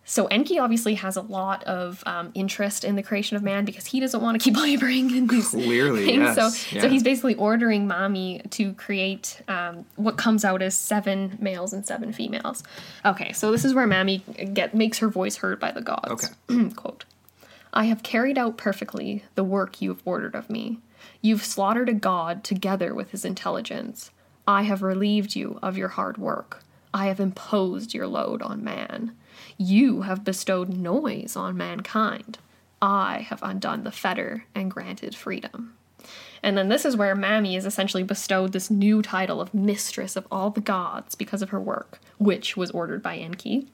S2: So Enki obviously has a lot of um, interest in the creation of man because he doesn't want to keep <laughs> laboring in these
S1: Clearly,
S2: things.
S1: yes,
S2: So,
S1: yeah.
S2: so he's basically ordering Mami to create um, what comes out as seven males and seven females. Okay, so this is where Mami get makes her voice heard by the gods.
S1: Okay. <clears throat>
S2: Quote: I have carried out perfectly the work you have ordered of me. You've slaughtered a god together with his intelligence. I have relieved you of your hard work. I have imposed your load on man. You have bestowed noise on mankind. I have undone the fetter and granted freedom. And then this is where Mami is essentially bestowed this new title of Mistress of all the Gods because of her work, which was ordered by Enki.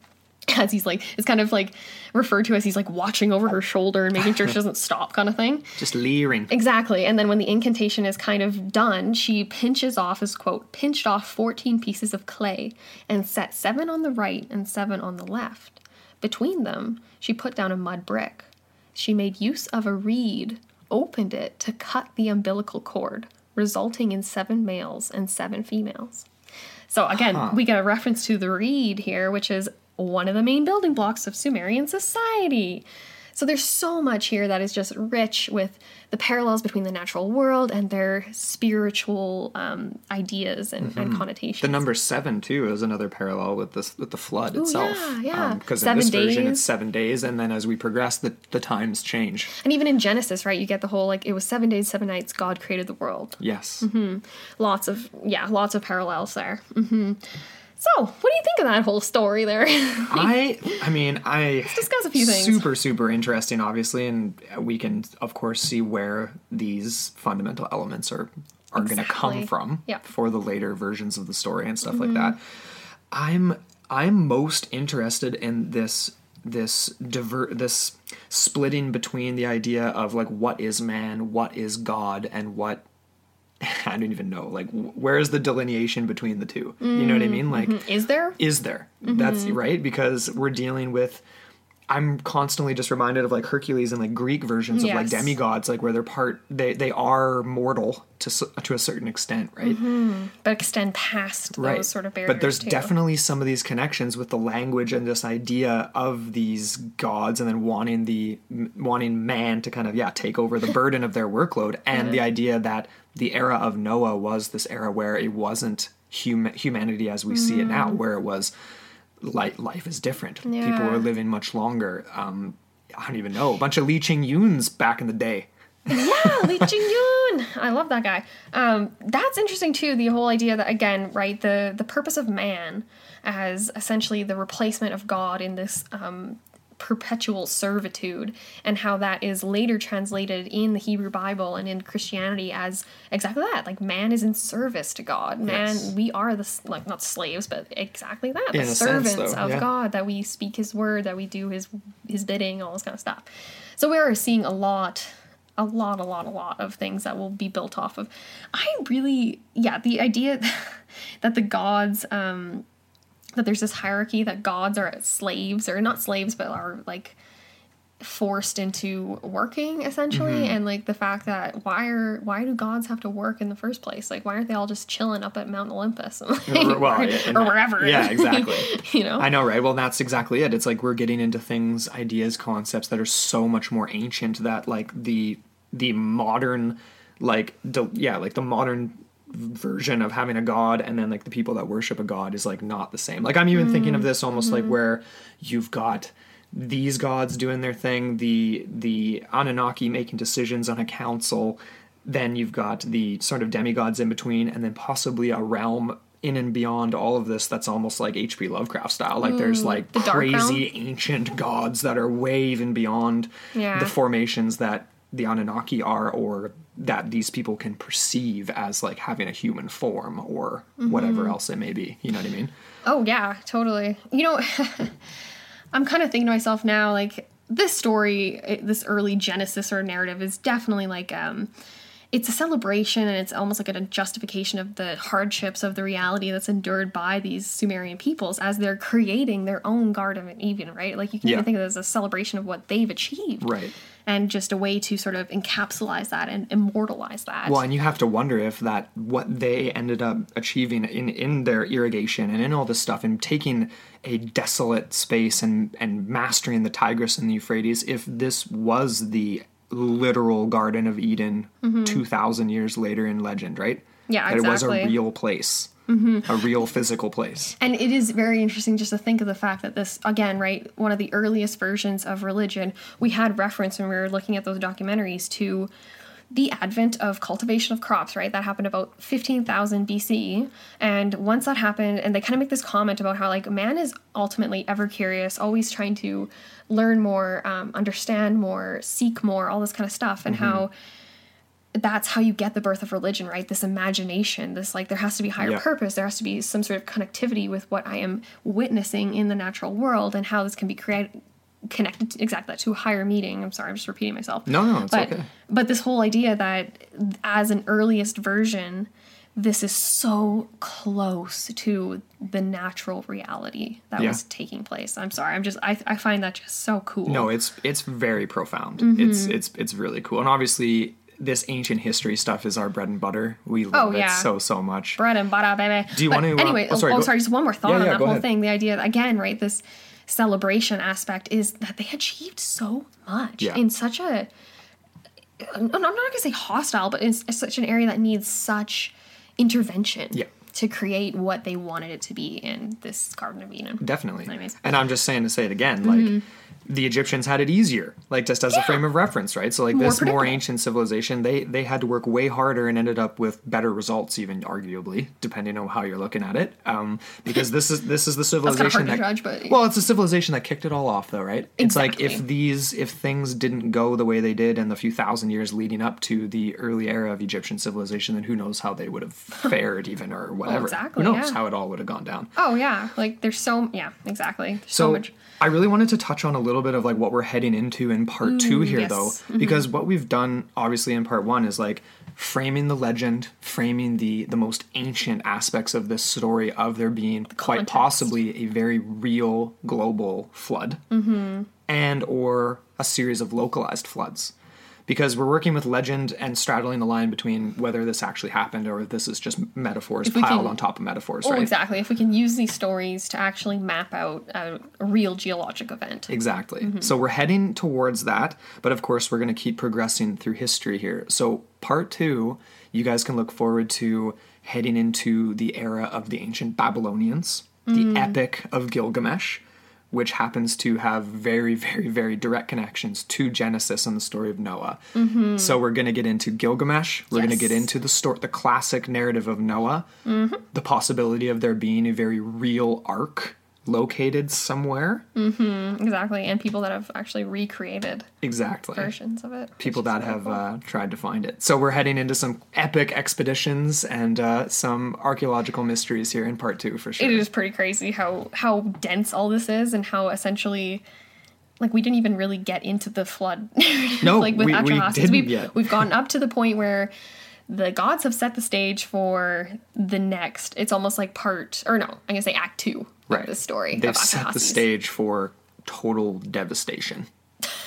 S2: <laughs> As he's like, it's kind of like referred to as he's like watching over her shoulder and making sure she doesn't stop, kind of thing. <laughs>
S1: just leering.
S2: Exactly. And then when the incantation is kind of done, she pinches off, as quote, pinched off 14 pieces of clay and set seven on the right and seven on the left. Between them, she put down a mud brick. She made use of a reed, opened it to cut the umbilical cord, resulting in seven males and seven females. So again, we get a reference to the reed here, which is one of the main building blocks of Sumerian society. So there's so much here that is just rich with the parallels between the natural world and their spiritual um, ideas and, and connotations.
S1: The number seven too is another parallel with this with the flood itself.
S2: yeah, yeah.
S1: Because in
S2: Seven
S1: this version it's seven days, and then as we progress, the the times change.
S2: and even in Genesis, right, you get the whole like it was seven days, seven nights, God created the world.
S1: Yes.
S2: Lots of yeah, lots of parallels there. hmm So, what do you think of that whole story there? <laughs>
S1: I I mean I
S2: discuss a few things.
S1: Super super interesting, obviously, and we can of course see where these fundamental elements are are going to come from
S2: Yep.
S1: for the later versions of the story and stuff
S2: Mm-hmm.
S1: like that. I'm I'm most interested in this this diver this splitting between the idea of like what is man, what is God, and what <laughs> I don't even know. Like, where is the delineation between the two? You know what I mean? Mm-hmm. Like,
S2: Is there?
S1: is there? Mm-hmm. That's right because we're dealing with. I'm constantly just reminded of like Hercules and like Greek versions of like demigods, like where they're part they they are mortal to to a certain extent, right?
S2: But extend past those
S1: right.
S2: sort of barriers.
S1: but there's
S2: too.
S1: definitely some of these connections with the language and this idea of these gods, and then wanting the wanting man to kind of yeah take over the <laughs> burden of their workload, and the idea that the era of Noah was this era where it wasn't hum- humanity as we see it
S2: Mm.
S1: now, where it was life life is different. People are living much longer. Um, I don't even know a bunch of Lee Ching Yuns back in the day.
S2: yeah, <laughs> Lee Ching Yun. I love that guy. Um, that's interesting too. The whole idea that again, right, the the purpose of man as essentially the replacement of God in this um, perpetual servitude, and how that is later translated in the Hebrew Bible and in Christianity as exactly that. Like man is in service to God. Man,
S1: Yes.
S2: we are the like not slaves, but exactly that.
S1: In
S2: the
S1: a sense,
S2: servants
S1: though,
S2: of. God. That we speak His word. That we do His His bidding. All this kind of stuff. So we are seeing a lot a lot, a lot, a lot of things that will be built off of. I really, yeah, the idea <laughs> that the gods, um, that there's this hierarchy that gods are slaves or not slaves but are like forced into working essentially
S1: Mm-hmm.
S2: and like the fact that why are why do gods have to work in the first place like why aren't they all just chilling up at mount olympus and, <laughs> like,
S1: well,
S2: or,
S1: yeah,
S2: or wherever
S1: yeah, exactly. <laughs>
S2: you know
S1: I know, right? Well, that's exactly it. It's like we're getting into things, ideas, concepts that are so much more ancient that like the the modern like the yeah, like the modern version of having a god and then like the people that worship a god is like not the same. Like I'm even thinking of mm. this almost like mm-hmm. where you've got these gods doing their thing, the the Anunnaki making decisions on a council, then you've got the sort of demigods in between, and then possibly a realm in and beyond all of this that's almost like H.P. Lovecraft style. Like there's mm, like
S2: the
S1: crazy ancient gods that are way even beyond
S2: Yeah.
S1: the formations that the Anunnaki are or that these people can perceive as like having a human form or whatever
S2: Mm-hmm.
S1: else it may be. You know what I mean?
S2: Oh yeah, totally. You know, <laughs> I'm kind of thinking to myself now, like this story, this early Genesis or narrative is definitely like um, it's a celebration and it's almost like a justification of the hardships of the reality that's endured by these Sumerian peoples as they're creating their own Garden of Eden, right? Like you can
S1: Yeah.
S2: even think of it as a celebration of what they've achieved,
S1: Right.
S2: And just a way to sort of encapsulize that and immortalize that.
S1: Well, and you have to wonder if that what they ended up achieving in in their irrigation and in all this stuff and taking a desolate space and and mastering the Tigris and the Euphrates, if this was the literal Garden of Eden two thousand years later in legend, right?
S2: Mm-hmm. Yeah,
S1: that it was a
S2: exactly. Mm-hmm.
S1: real place, a real physical place.
S2: And it is very interesting just to think of the fact that this, again, right, one of the earliest versions of religion, we had reference when we were looking at those documentaries to the advent of cultivation of crops, right? That happened about 15,000 BC. And once that happened, and they kind of make this comment about how, like, man is ultimately ever curious, always trying to learn more, um, understand more, seek more, all this kind of stuff, and how that's how you get the birth of religion, right? This imagination, this like there has to be higher
S1: Yeah.
S2: purpose, there has to be some sort of connectivity with what I am witnessing in the natural world and how this can be created connected to, exactly that to a higher meaning. I'm sorry, I'm just repeating myself.
S1: No, no, it's
S2: but
S1: okay.
S2: but this whole idea that as an earliest version, this is so close to the natural reality that
S1: Yeah.
S2: was taking place. I'm sorry, I'm just I, I find that just so cool.
S1: No, it's it's very profound.
S2: Mm-hmm.
S1: It's it's it's really cool, and obviously this ancient history stuff is our bread and butter. We
S2: Oh,
S1: love it so so much.
S2: bread and butter, baby.
S1: Do you
S2: But
S1: want to, uh,
S2: Anyway,
S1: oh,
S2: oh,
S1: sorry,
S2: oh, sorry, just one more thought
S1: Yeah,
S2: on
S1: yeah,
S2: that whole
S1: ahead.
S2: thing. The idea, again, right, this celebration aspect is that they achieved so much
S1: Yeah.
S2: in such a. I'm not going to say hostile, but in s- such an area that needs such intervention
S1: Yeah.
S2: to create what they wanted it to be in this Garden of Eden.
S1: Definitely.
S2: Anyways.
S1: And I'm just saying to say it again, like mm-hmm. The Egyptians had it easier, like just as a frame of reference, right? So like
S2: More
S1: this more ancient civilization, they they had to work way harder and ended up with better results, even arguably, depending on how you're looking at it. Um, because this is this is the <laughs> civilization that
S2: judge, but-
S1: well, it's a civilization that kicked it all off, though, right? It's like if these if things didn't go the way they did in the few thousand years leading up to the early era of Egyptian civilization, then who knows how they would have <laughs> fared, even or whatever.
S2: exactly,
S1: Who knows
S2: yeah.
S1: how it all would have gone down.
S2: Oh, yeah. Like, there's so. Yeah, exactly. There's so,
S1: So,
S2: much.
S1: I really wanted to touch on a little bit of like what we're heading into in part two mm, here,
S2: yes.
S1: though, mm-hmm. because what we've done obviously in part one is like framing the legend, framing the the most ancient aspects of this story of there being quite possibly a very real global flood, mm-hmm. and or a series of localized floods. Because we're working with legend and straddling the line between whether this actually happened or this is just metaphors piled
S2: can-
S1: on top of metaphors,
S2: Oh,
S1: right?
S2: exactly. If we can use these stories to actually map out a, real geologic event.
S1: Exactly. Mm-hmm. So we're heading towards that, but of course we're going to keep progressing through history here. So part 2, you guys can look forward to heading into the era of the ancient Babylonians, the mm. epic of Gilgamesh, which happens to have very very very direct connections to Genesis and the story of Noah. Mm-hmm. So we're going to get into Gilgamesh, we're going to get into the story the classic narrative of Noah, mm-hmm. the possibility of there being a very real ark located somewhere.
S2: Exactly, and people that have actually recreated
S1: Exactly.
S2: versions of it.
S1: People that have
S2: cool.
S1: uh, tried to find it. So we're heading into some epic expeditions and uh, some archaeological mysteries here in part two for sure.
S2: It is pretty crazy how how dense all this is, and how essentially. Like we didn't even really get into the flood. <laughs>
S1: No,
S2: like with
S1: we- we didn't
S2: we've,
S1: yet.
S2: We've gotten up to the point where the gods have set the stage for the next. It's almost like part, or no, I'm gonna say Act Two of the story.
S1: They've set the stage for total devastation,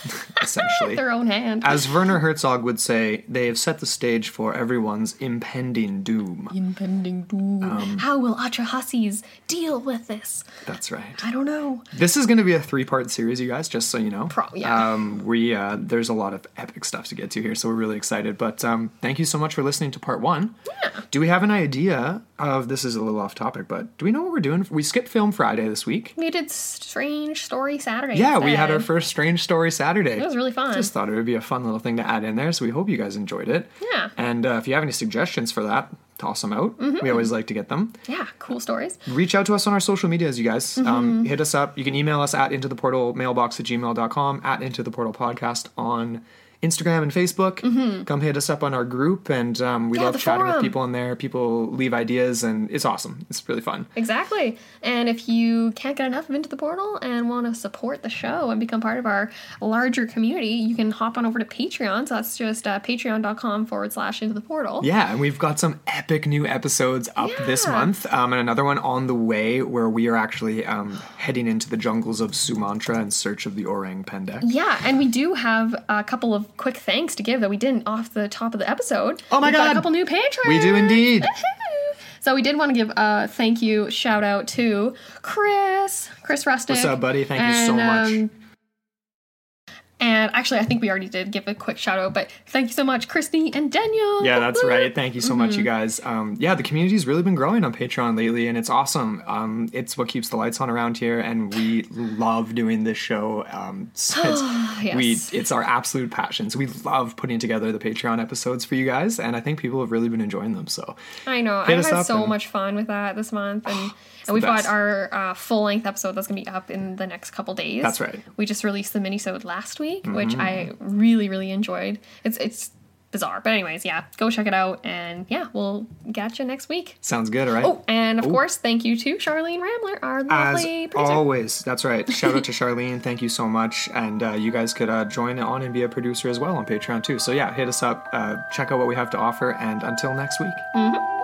S1: <laughs> essentially.
S2: Their own hand.
S1: As Werner Herzog would say, they have set the stage for everyone's impending doom.
S2: Impending doom.
S1: Um,
S2: How will Atrahasis deal with this?
S1: That's right.
S2: I don't know.
S1: This is going to be a three-part series, you guys. Just so you know.
S2: Pro- yeah.
S1: Um, we uh, there's a lot of epic stuff to get to here, so we're really excited. But um, thank you so much for listening to part one.
S2: Yeah.
S1: Do we have an idea of this? Is a little off topic, but do we know what we're doing? We skipped Film Friday this week.
S2: We did Strange Story Saturday.
S1: Yeah, we had our first Strange Story Saturday.
S2: It was really fun.
S1: Just thought it would be a fun little thing to add in there, so we hope you guys enjoyed it.
S2: Yeah.
S1: And uh, if you have any suggestions for that, toss them out. We always like to get them.
S2: Yeah, cool stories.
S1: Reach out to us on our social medias, you guys.
S2: Mm-hmm.
S1: Um, hit us up. You can email us at into the portal mailbox at gmail.com, at into the portal podcast on Instagram and Facebook. Come hit us up on our group, and um, we
S2: Mm-hmm. Yeah,
S1: love chatting with people in there. People leave ideas, and it's awesome. It's really fun.
S2: Exactly. And if you can't get enough of Into the Portal and want to support the show and become part of our larger community, you can hop on over to Patreon. So that's just uh, patreon.com forward slash Into the Portal.
S1: Yeah, and we've got some epic new episodes up this month, um, and another one on the way where we are actually um, heading into the jungles of Sumatra in search of the orang pendek.
S2: Yeah, and we do have a couple of quick thanks to give that we didn't off the top of the episode.
S1: Oh my
S2: We've got
S1: God.
S2: a couple new patrons.
S1: We do indeed.
S2: So we did want to give a thank you shout out to Chris, Chris Rustic.
S1: What's up, buddy? Thank you so much.
S2: um, and actually, I think we already did give a quick shout out, but thank you so much, Christy and Daniel.
S1: Yeah, that's right. Thank you so much,
S2: Mm-hmm.
S1: you guys. Um, yeah, the community's really been growing on Patreon lately, and it's awesome. Um, it's what keeps the lights on around here, and we love doing this show. Um, so <gasps> it's,
S2: Yes.
S1: we, it's our absolute passion. So we love putting together the Patreon episodes for you guys, and I think people have really been enjoying them. So
S2: I know. I had so
S1: and-
S2: much fun with that this month, and, <gasps> <sighs> and we've got our uh, full length episode that's gonna be up in the next couple days.
S1: That's right. Mm-hmm.
S2: We just released the minisode last week, which I really really enjoyed. It's it's bizarre, but anyways, yeah, go check it out, and yeah, we'll catch you next week.
S1: sounds good, all right?
S2: Oh, and of course, thank you to Charlene Ramler, our
S1: As
S2: lovely producer.
S1: always, that's right. <laughs> Shout out to Charlene. Thank you so much. And uh, you guys could uh, join on and be a producer as well on Patreon too. So yeah, hit us up. Uh, check out what we have to offer. And until next week.
S3: This